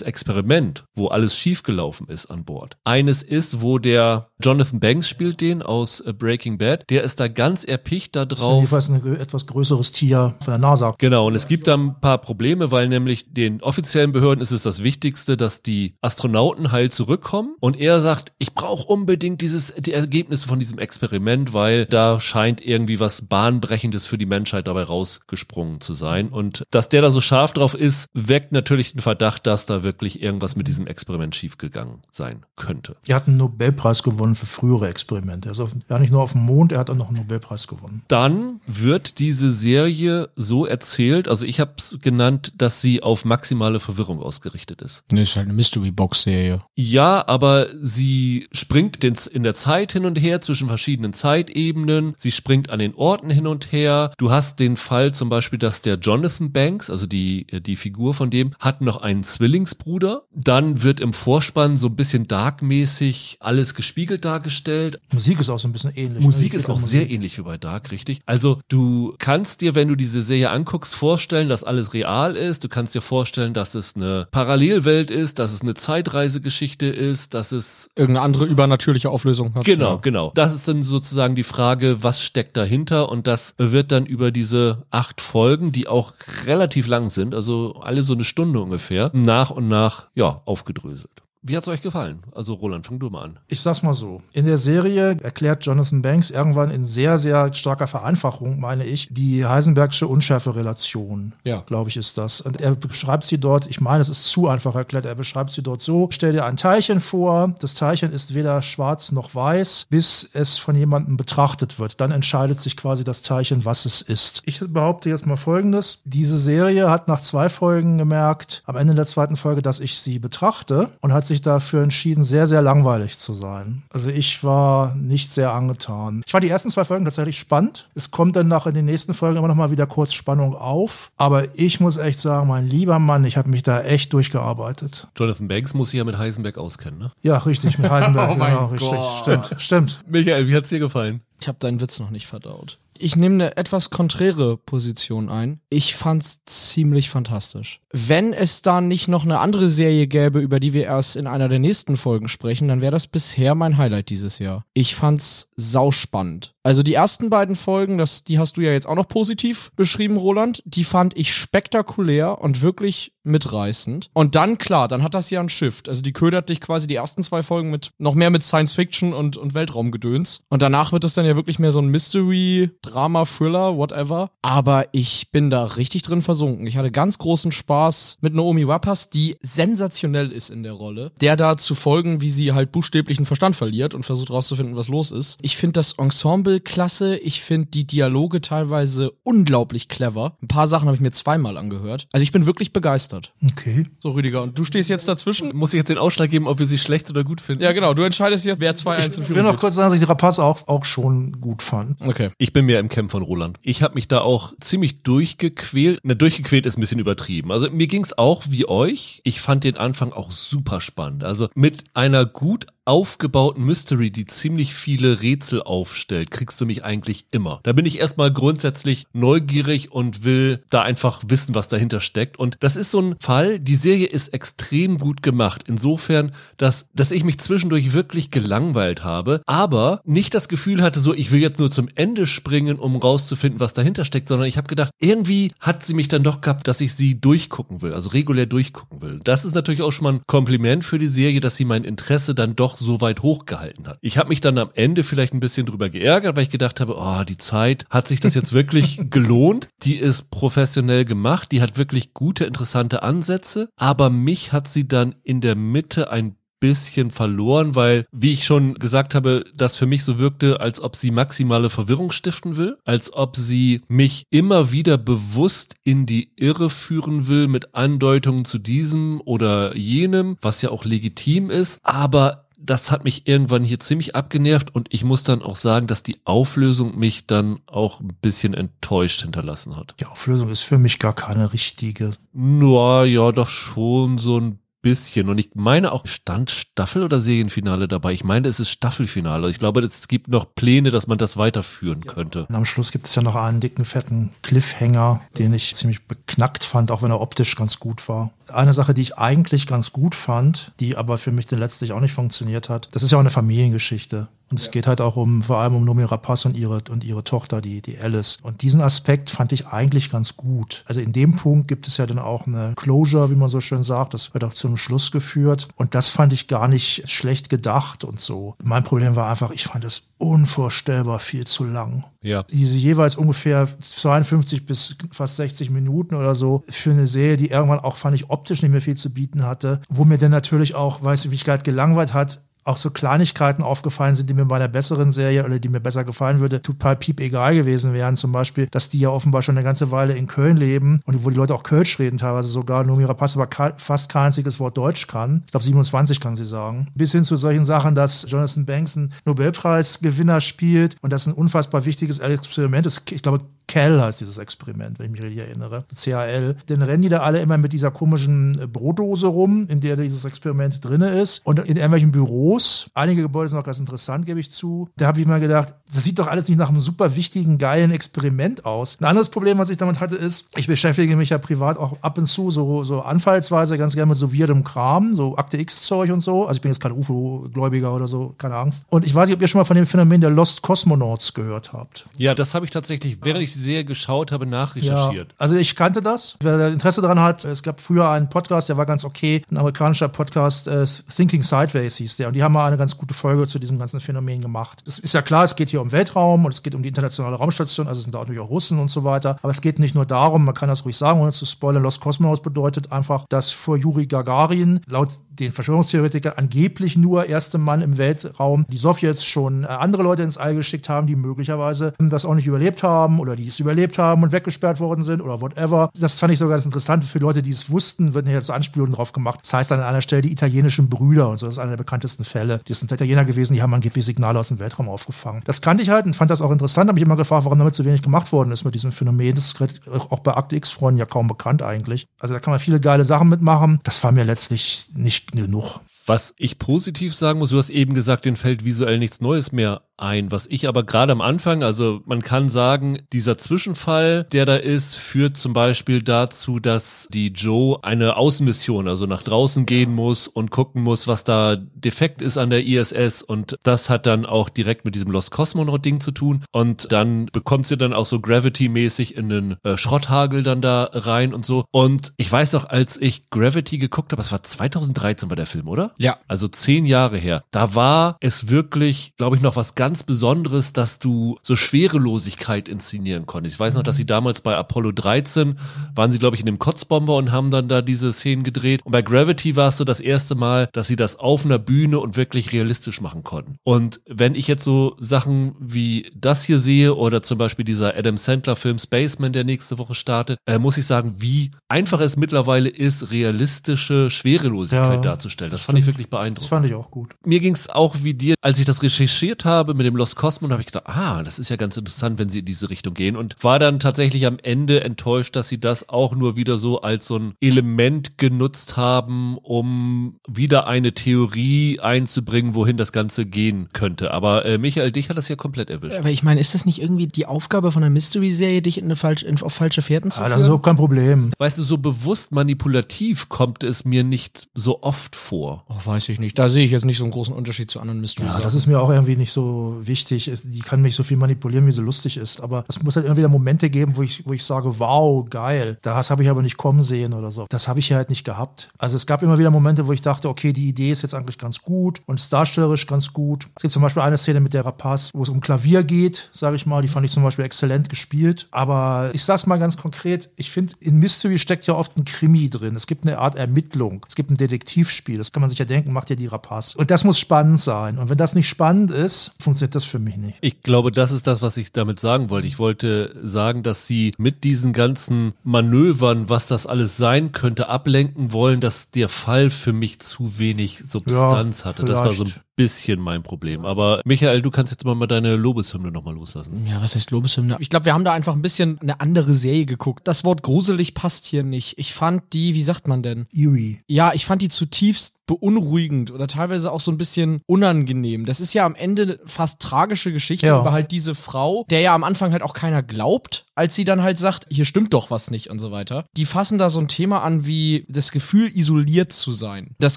Experiment, wo alles schiefgelaufen ist an Bord. Eines ist, wo der Jonathan Banks spielt den aus äh, Breaking Bad, der ist da ganz erpicht da drauf. Das ist ein etwas größeres Tier von der NASA. Genau, und es gibt da ein paar Probleme, weil nämlich den offiziellen Behörden ist es das Wichtigste, dass die Astronauten heil zurückkommen und er sagt, ich brauche unbedingt dieses die Ergebnisse von diesem Experiment, weil da scheint irgendwie was bahnbrechendes für die Menschheit dabei rausgesprungen zu sein und dass der da so scharf drauf ist, weckt natürlich den Verdacht, dass dass da wirklich irgendwas mit diesem Experiment schiefgegangen sein könnte. Er hat einen Nobelpreis gewonnen für frühere Experimente. Er ist auf, ja nicht nur auf dem Mond, er hat auch noch einen Nobelpreis gewonnen. Dann wird diese Serie so erzählt, also ich habe es genannt, dass sie auf maximale Verwirrung ausgerichtet ist. Das ist halt eine Mystery-Box-Serie. Ja, aber sie springt in der Zeit hin und her zwischen verschiedenen Zeitebenen. Sie springt an den Orten hin und her. Du hast den Fall zum Beispiel, dass der Jonathan Banks, also die, die Figur von dem, hat noch einen Zwilling Zwillingsbruder. Dann wird im Vorspann so ein bisschen darkmäßig alles gespiegelt dargestellt. Musik ist auch so ein bisschen ähnlich. Ne? Musik ne? ist auch Musik. sehr ähnlich wie bei Dark, richtig. Also du kannst dir, wenn du diese Serie anguckst, vorstellen, dass alles real ist. Du kannst dir vorstellen, dass es eine Parallelwelt ist, dass es eine Zeitreisegeschichte ist, dass es irgendeine andere übernatürliche Auflösung hat. Genau, ja. genau. Das ist dann sozusagen die Frage, was steckt dahinter? Und das wird dann über diese acht Folgen, die auch relativ lang sind, also alle so eine Stunde ungefähr, nach nach und nach ja, aufgedröselt. Wie hat's euch gefallen? Also Roland, fang du mal an. Ich sag's mal so. In der Serie erklärt Jonathan Banks irgendwann in sehr, sehr starker Vereinfachung, meine ich, die Heisenbergsche Unschärferelation. Ja. Glaube ich, ist das. Und er beschreibt sie dort, ich meine, es ist zu einfach erklärt, er beschreibt sie dort so, stell dir ein Teilchen vor, das Teilchen ist weder schwarz noch weiß, bis es von jemandem betrachtet wird. Dann entscheidet sich quasi das Teilchen, was es ist. Ich behaupte jetzt mal Folgendes. Diese Serie hat nach zwei Folgen gemerkt, am Ende der zweiten Folge, dass ich sie betrachte und hat sich sich dafür entschieden, sehr, sehr langweilig zu sein. Also ich war nicht sehr angetan. Ich fand die ersten zwei Folgen tatsächlich spannend. Es kommt dann nach in den nächsten Folgen immer noch mal wieder kurz Spannung auf. Aber ich muss echt sagen, mein lieber Mann, ich habe mich da echt durchgearbeitet. Jonathan Banks muss sich ja mit Heisenberg auskennen, ne? Ja, richtig, mit Heisenberg. oh genau, richtig. Stimmt, stimmt. Michael, wie hat's dir gefallen? Ich habe deinen Witz noch nicht verdaut. Ich nehme eine etwas konträre Position ein. Ich fand's ziemlich fantastisch. Wenn es da nicht noch eine andere Serie gäbe, über die wir erst in einer der nächsten Folgen sprechen, dann wäre das bisher mein Highlight dieses Jahr. Ich fand's sauspannend. Also die ersten beiden Folgen, das, die hast du ja jetzt auch noch positiv beschrieben, Roland. Die fand ich spektakulär und wirklich mitreißend. Und dann, klar, dann hat das ja ein Shift. Also die ködert dich quasi die ersten zwei Folgen mit noch mehr mit Science Fiction und, und Weltraumgedöns. Und danach wird es dann ja wirklich mehr so ein Mystery, Drama, Thriller, whatever. Aber ich bin da richtig drin versunken. Ich hatte ganz großen Spaß mit Naomi Wappas, die sensationell ist in der Rolle. Der da zu folgen, wie sie halt buchstäblich einen Verstand verliert und versucht rauszufinden, was los ist. Ich finde das Ensemble klasse. Ich finde die Dialoge teilweise unglaublich clever. Ein paar Sachen habe ich mir zweimal angehört. Also ich bin wirklich begeistert. Okay. So, Rüdiger, und du stehst jetzt dazwischen? Muss ich jetzt den Ausschlag geben, ob wir sie schlecht oder gut finden? Ja, genau. Du entscheidest jetzt, wer 2-1 in Ich will noch kurz sagen, dass ich die Rapaz auch, auch schon gut fand. Okay. Ich bin mehr im Camp von Roland. Ich habe mich da auch ziemlich durchgequält. Ne, durchgequält ist ein bisschen übertrieben. Also mir ging's auch wie euch. Ich fand den Anfang auch super spannend. Also mit einer gut aufgebauten Mystery, die ziemlich viele Rätsel aufstellt, kriegst du mich eigentlich immer. Da bin ich erstmal grundsätzlich neugierig und will da einfach wissen, was dahinter steckt. Und das ist so ein Fall, die Serie ist extrem gut gemacht. Insofern, dass, dass ich mich zwischendurch wirklich gelangweilt habe, aber nicht das Gefühl hatte, so, ich will jetzt nur zum Ende springen, um rauszufinden, was dahinter steckt, sondern ich habe gedacht, irgendwie hat sie mich dann doch gehabt, dass ich sie durchgucken will, also regulär durchgucken will. Das ist natürlich auch schon mal ein Kompliment für die Serie, dass sie mein Interesse dann doch so weit hochgehalten hat. Ich habe mich dann am Ende vielleicht ein bisschen drüber geärgert, weil ich gedacht habe, oh, die Zeit, hat sich das jetzt wirklich gelohnt? Die ist professionell gemacht, die hat wirklich gute, interessante Ansätze, aber mich hat sie dann in der Mitte ein bisschen verloren, weil, wie ich schon gesagt habe, das für mich so wirkte, als ob sie maximale Verwirrung stiften will, als ob sie mich immer wieder bewusst in die Irre führen will mit Andeutungen zu diesem oder jenem, was ja auch legitim ist, aber das hat mich irgendwann hier ziemlich abgenervt und ich muss dann auch sagen, dass die Auflösung mich dann auch ein bisschen enttäuscht hinterlassen hat. Die Auflösung ist für mich gar keine richtige. Na ja, doch schon so ein bisschen. Und ich meine auch, stand Staffel oder Serienfinale dabei? Ich meine, es ist Staffelfinale. Ich glaube, es gibt noch Pläne, dass man das weiterführen könnte. Und am Schluss gibt es ja noch einen dicken, fetten Cliffhanger, den ich ziemlich beknackt fand, auch wenn er optisch ganz gut war. Eine Sache, die ich eigentlich ganz gut fand, die aber für mich dann letztlich auch nicht funktioniert hat, das ist ja auch eine Familiengeschichte. Und es geht halt auch um, vor allem um Nomi Rapaz und ihre, und ihre Tochter, die, die Alice. Und diesen Aspekt fand ich eigentlich ganz gut. Also in dem Punkt gibt es ja dann auch eine Closure, wie man so schön sagt. Das wird auch zu einem Schluss geführt. Und das fand ich gar nicht schlecht gedacht und so. Mein Problem war einfach, ich fand es unvorstellbar viel zu lang. Ja. Diese jeweils ungefähr 52 bis fast 60 Minuten oder so für eine Serie, die irgendwann auch, fand ich, optisch nicht mehr viel zu bieten hatte. Wo mir dann natürlich auch, weißt du, wie ich gerade gelangweilt hat, auch so Kleinigkeiten aufgefallen sind, die mir bei einer besseren Serie oder die mir besser gefallen würde, total piep egal gewesen wären. Zum Beispiel, dass die ja offenbar schon eine ganze Weile in Köln leben und wo die Leute auch Kölsch reden, teilweise sogar. Nomi Rapaz aber ka- fast kein einziges Wort Deutsch kann. Ich glaube 27 kann sie sagen. Bis hin zu solchen Sachen, dass Jonathan Banks einen Nobelpreisgewinner spielt und das ein unfassbar wichtiges Experiment ist. Ich glaube, CAL heißt dieses Experiment, wenn ich mich richtig erinnere. CAL. Dann rennen die da alle immer mit dieser komischen Brotdose rum, in der dieses Experiment drinne ist. Und in irgendwelchen Büros, einige Gebäude sind auch ganz interessant, gebe ich zu. Da habe ich mal gedacht, das sieht doch alles nicht nach einem super wichtigen, geilen Experiment aus. Ein anderes Problem, was ich damit hatte, ist, ich beschäftige mich ja privat auch ab und zu so, so anfallsweise ganz gerne mit so weirdem Kram, so Akte X-Zeug und so. Also ich bin jetzt kein UFO-Gläubiger oder so, keine Angst. Und ich weiß nicht, ob ihr schon mal von dem Phänomen der Lost Cosmonauts gehört habt. Ja, das habe ich tatsächlich, während ich die Serie geschaut habe, nachrecherchiert. Ja, also ich kannte das. Wer da Interesse daran hat, es gab früher einen Podcast, der war ganz okay, ein amerikanischer Podcast, äh, Thinking Sideways hieß der. Und die haben mal eine ganz gute Folge zu diesem ganzen Phänomen gemacht. Es ist ja klar, es geht hier um Weltraum und es geht um die internationale Raumstation, also es sind da natürlich auch Russen und so weiter. Aber es geht nicht nur darum, man kann das ruhig sagen, ohne zu spoilern, Lost Cosmonauts bedeutet einfach, dass vor Juri Gagarin laut den Verschwörungstheoretikern angeblich nur erste Mann im Weltraum die Sowjets schon äh, andere Leute ins All geschickt haben, die möglicherweise das auch nicht überlebt haben oder die es überlebt haben und weggesperrt worden sind oder whatever. Das fand ich sogar ganz interessant. Für Leute, die es wussten, wird hier so Anspielungen drauf gemacht. Das heißt dann an einer Stelle die italienischen Brüder und so. Das ist einer der bekanntesten Fälle. Die sind Italiener gewesen, die haben angeblich Signale aus dem Weltraum aufgefangen. Das kannte ich halt und fand das auch interessant. Habe ich immer gefragt, warum damit so wenig gemacht worden ist mit diesem Phänomen. Das ist auch bei Akte X-Freunden ja kaum bekannt eigentlich. Also da kann man viele geile Sachen mitmachen. Das war mir letztlich nicht genug. Was ich positiv sagen muss, du hast eben gesagt, den fällt visuell nichts Neues mehr ein. Was ich aber gerade am Anfang, also man kann sagen, dieser Zwischenfall, der da ist, führt zum Beispiel dazu, dass die Joe eine Außenmission, also nach draußen gehen muss und gucken muss, was da defekt ist an der ISS und das hat dann auch direkt mit diesem Lost Cosmonaut Ding zu tun und dann bekommt sie dann auch so Gravity-mäßig in den äh, Schrotthagel dann da rein und so und ich weiß noch, als ich Gravity geguckt habe, es war 2013 war der Film, oder? Ja. Also zehn Jahre her. Da war es wirklich, glaube ich, noch was ganz Besonderes, dass du so Schwerelosigkeit inszenieren konntest. Ich weiß noch, dass sie damals bei Apollo 13 waren sie, glaube ich, in dem Kotzbomber und haben dann da diese Szenen gedreht. Und bei Gravity war es so das erste Mal, dass sie das auf einer Bühne und wirklich realistisch machen konnten. Und wenn ich jetzt so Sachen wie das hier sehe oder zum Beispiel dieser Adam Sandler Film Spaceman, der nächste Woche startet, äh, muss ich sagen, wie einfach es mittlerweile ist, realistische Schwerelosigkeit Ja, darzustellen. Das, das fand ich wirklich Das beeindruckend. fand ich auch gut. Mir ging es auch wie dir, als ich das recherchiert habe mit dem Lost Cosmos, habe ich gedacht, ah, das ist ja ganz interessant, wenn sie in diese Richtung gehen und war dann tatsächlich am Ende enttäuscht, dass sie das auch nur wieder so als so ein Element genutzt haben, um wieder eine Theorie einzubringen, wohin das Ganze gehen könnte. Aber äh, Michael, dich hat das ja komplett erwischt. Aber ich meine, ist das nicht irgendwie die Aufgabe von einer Mystery-Serie, dich in eine falsch, in, auf falsche Fährten zu Ah, führen? das ist überhaupt kein Problem. Weißt du, so bewusst manipulativ kommt es mir nicht so oft vor. Oh, weiß ich nicht. Da sehe ich jetzt nicht so einen großen Unterschied zu anderen mystery Ja, das ist mir auch irgendwie nicht so wichtig. Es- Die kann mich so viel manipulieren, wie sie lustig ist. Aber es muss halt immer wieder Momente geben, wo ich, wo ich sage, wow, geil. Das habe ich aber nicht kommen sehen oder so. Das habe ich hier halt nicht gehabt. Also es gab immer wieder Momente, wo ich dachte, okay, die Idee ist jetzt eigentlich ganz gut und darstellerisch ganz gut. Es gibt zum Beispiel eine Szene mit der Rapaz, wo es um Klavier geht, sage ich mal. Die fand ich zum Beispiel exzellent gespielt. Aber ich sag's mal ganz konkret, ich finde, in Mystery steckt ja oft ein Krimi drin. Es gibt eine Art Ermittlung. Es gibt ein Detektivspiel. Das kann man sich ja denken, macht ja die Rapaz. Und das muss spannend sein. Und wenn das nicht spannend ist, funktioniert das für mich nicht. Ich glaube, das ist das, was ich damit sagen wollte. Ich wollte sagen, dass sie mit diesen ganzen Manövern, was das alles sein könnte, ablenken wollen, dass der Fall für mich zu wenig Substanz Ja, hatte. Das war so ein. Bisschen mein Problem. Aber Michael, du kannst jetzt mal mal deine Lobeshymne nochmal loslassen. Ja, was heißt Lobeshymne? Ich glaube, wir haben da einfach ein bisschen eine andere Serie geguckt. Das Wort gruselig passt hier nicht. Ich fand die, wie sagt man denn? Eerie. Ja, ich fand die zutiefst beunruhigend oder teilweise auch so ein bisschen unangenehm. Das ist ja am Ende eine fast tragische Geschichte Ja. über halt diese Frau, der ja am Anfang halt auch keiner glaubt, als sie dann halt sagt, hier stimmt doch was nicht und so weiter. Die fassen da so ein Thema an wie das Gefühl, isoliert zu sein. Das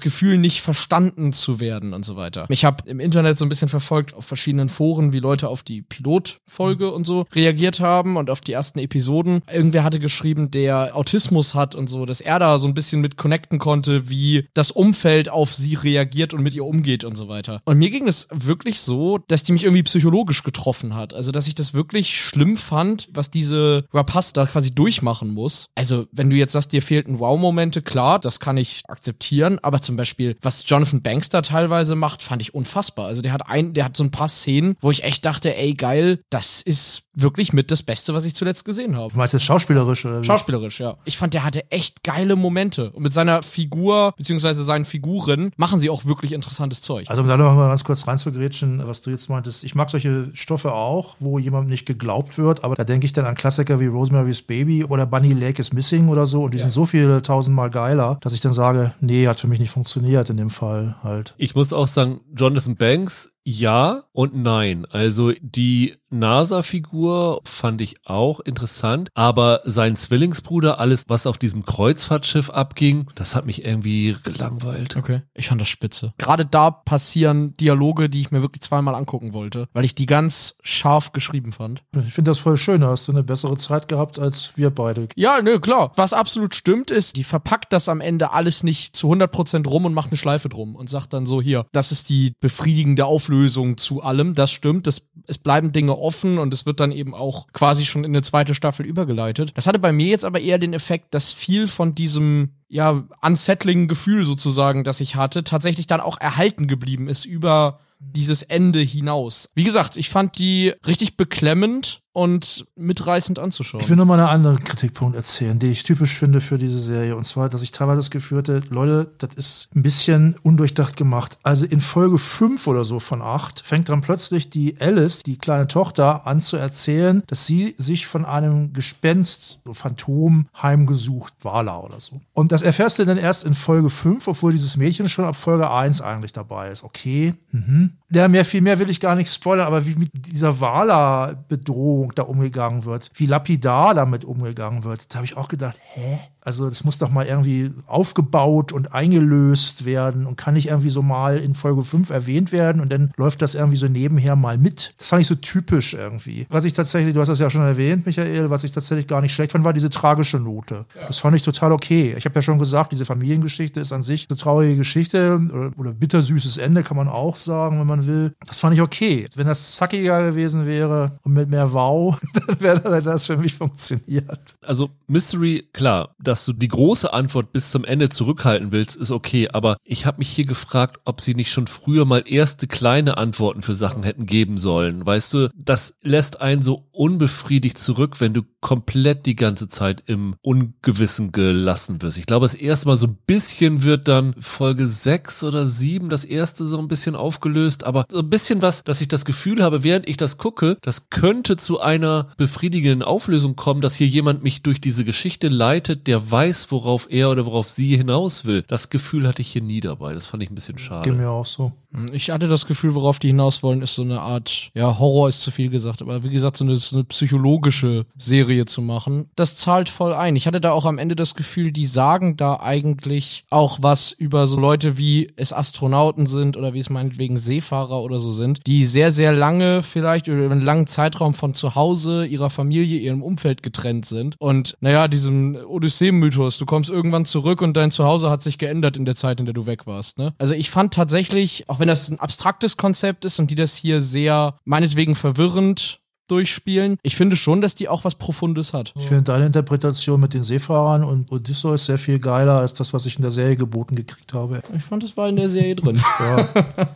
Gefühl, nicht verstanden zu werden und so weiter. Ich habe im Internet so ein bisschen verfolgt auf verschiedenen Foren, wie Leute auf die Pilotfolge und so reagiert haben und auf die ersten Episoden. Irgendwer hatte geschrieben, der Autismus hat und so, dass er da so ein bisschen mit connecten konnte, wie das Umfeld auf sie reagiert und mit ihr umgeht und so weiter. Und mir ging es wirklich so, dass die mich irgendwie psychologisch getroffen hat. Also, dass ich das wirklich schlimm fand, was diese Rapaz da quasi durchmachen muss. Also, wenn du jetzt sagst, dir fehlten Wow-Momente, klar, das kann ich akzeptieren, aber zum Beispiel, was Jonathan Banks da teilweise macht, fand ich unfassbar. Also, der hat ein, der hat so ein paar Szenen, wo ich echt dachte, ey, geil, das ist wirklich mit das Beste, was ich zuletzt gesehen habe. Du meinst jetzt schauspielerisch oder wie? Schauspielerisch, ja. Ich fand, der hatte echt geile Momente. Und mit seiner Figur, beziehungsweise seinen Figuren, machen sie auch wirklich interessantes Zeug. Also um da noch mal ganz kurz reinzugrätschen, was du jetzt meintest, ich mag solche Stoffe auch, wo jemandem nicht geglaubt wird, aber da denke ich dann an Klassiker wie Rosemary's Baby oder Bunny Lake is Missing oder so und die sind so viel tausendmal geiler, dass ich dann sage, nee, hat für mich nicht funktioniert in dem Fall halt. Ich muss auch sagen, Jonathan Banks, ja und nein. Also die NASA-Figur fand ich auch interessant, aber sein Zwillingsbruder, alles, was auf diesem Kreuzfahrtschiff abging, das hat mich irgendwie gelangweilt. Okay. Ich fand das spitze. Gerade da passieren Dialoge, die ich mir wirklich zweimal angucken wollte, weil ich die ganz scharf geschrieben fand. Ich finde das voll schön, da hast du eine bessere Zeit gehabt als wir beide. Ja, nö, klar. Was absolut stimmt ist, die verpackt das am Ende alles nicht zu 100% rum und macht eine Schleife drum und sagt dann so, hier, das ist die befriedigende Auflösung zu allem. Das stimmt, das, es bleiben Dinge offen und es wird dann eben auch quasi schon in eine zweite Staffel übergeleitet. Das hatte bei mir jetzt aber eher den Effekt, dass viel von diesem ja, unsettling Gefühl sozusagen, das ich hatte, tatsächlich dann auch erhalten geblieben ist über dieses Ende hinaus. Wie gesagt, ich fand die richtig beklemmend und mitreißend anzuschauen. Ich will nur mal einen anderen Kritikpunkt erzählen, den ich typisch finde für diese Serie. Und zwar, dass ich teilweise das Gefühl hatte, Leute, das ist ein bisschen undurchdacht gemacht. Also in Folge 5 oder so von 8 fängt dann plötzlich die Alice, die kleine Tochter, an zu erzählen, dass sie sich von einem Gespenst, so Phantom, heimgesucht, Wala oder so. Und das erfährst du dann erst in Folge 5, obwohl dieses Mädchen schon ab Folge 1 eigentlich dabei ist. Okay. Mhm. Ja, mehr, viel mehr will ich gar nicht spoilern, aber wie mit dieser Wala-Bedrohung da umgegangen wird, wie lapidar damit umgegangen wird, da habe ich auch gedacht, hä? Also das muss doch mal irgendwie aufgebaut und eingelöst werden und kann nicht irgendwie so mal in Folge 5 erwähnt werden und dann läuft das irgendwie so nebenher mal mit. Das fand ich so typisch irgendwie. Was ich tatsächlich, du hast das ja schon erwähnt, Michael, was ich tatsächlich gar nicht schlecht fand, war diese tragische Note. Ja. Das fand ich total okay. Ich habe ja schon gesagt, diese Familiengeschichte ist an sich eine traurige Geschichte oder, oder bittersüßes Ende, kann man auch sagen, wenn man will. Das fand ich okay. Wenn das zackiger gewesen wäre und mit mehr Wow, dann wäre das für mich funktioniert. Also Mystery, klar, dass du die große Antwort bis zum Ende zurückhalten willst, ist okay. Aber ich habe mich hier gefragt, ob sie nicht schon früher mal erste kleine Antworten für Sachen hätten geben sollen. Weißt du, das lässt einen so unbefriedigt zurück, wenn du komplett die ganze Zeit im Ungewissen gelassen wirst. Ich glaube, das erste Mal so ein bisschen wird dann Folge 6 oder 7 das erste so ein bisschen aufgelöst, aber so ein bisschen was, dass ich das Gefühl habe, während ich das gucke, das könnte zu einer befriedigenden Auflösung kommen, dass hier jemand mich durch diese Geschichte leitet, der weiß, worauf er oder worauf sie hinaus will. Das Gefühl hatte ich hier nie dabei. Das fand ich ein bisschen schade. Geht mir auch so. Ich hatte das Gefühl, worauf die hinaus wollen, ist so eine Art, ja, Horror ist zu viel gesagt, aber wie gesagt, so eine, eine psychologische Serie zu machen. Das zahlt voll ein. Ich hatte da auch am Ende das Gefühl, die sagen da eigentlich auch was über so Leute, wie es Astronauten sind oder wie es meinetwegen Seefahrer oder so sind, die sehr, sehr lange, vielleicht über einen langen Zeitraum von zu Hause, ihrer Familie, ihrem Umfeld getrennt sind. Und naja, diesem Odyssee-Mythos, du kommst irgendwann zurück und dein Zuhause hat sich geändert in der Zeit, in der du weg warst. Ne? Also ich fand tatsächlich, auch wenn das ein abstraktes Konzept ist und die das hier sehr, meinetwegen verwirrend durchspielen. Ich finde schon, dass die auch was Profundes hat. Ich finde deine Interpretation mit den Seefahrern und Odysseus sehr viel geiler als das, was ich in der Serie geboten gekriegt habe. Ich fand, das war in der Serie drin. ja.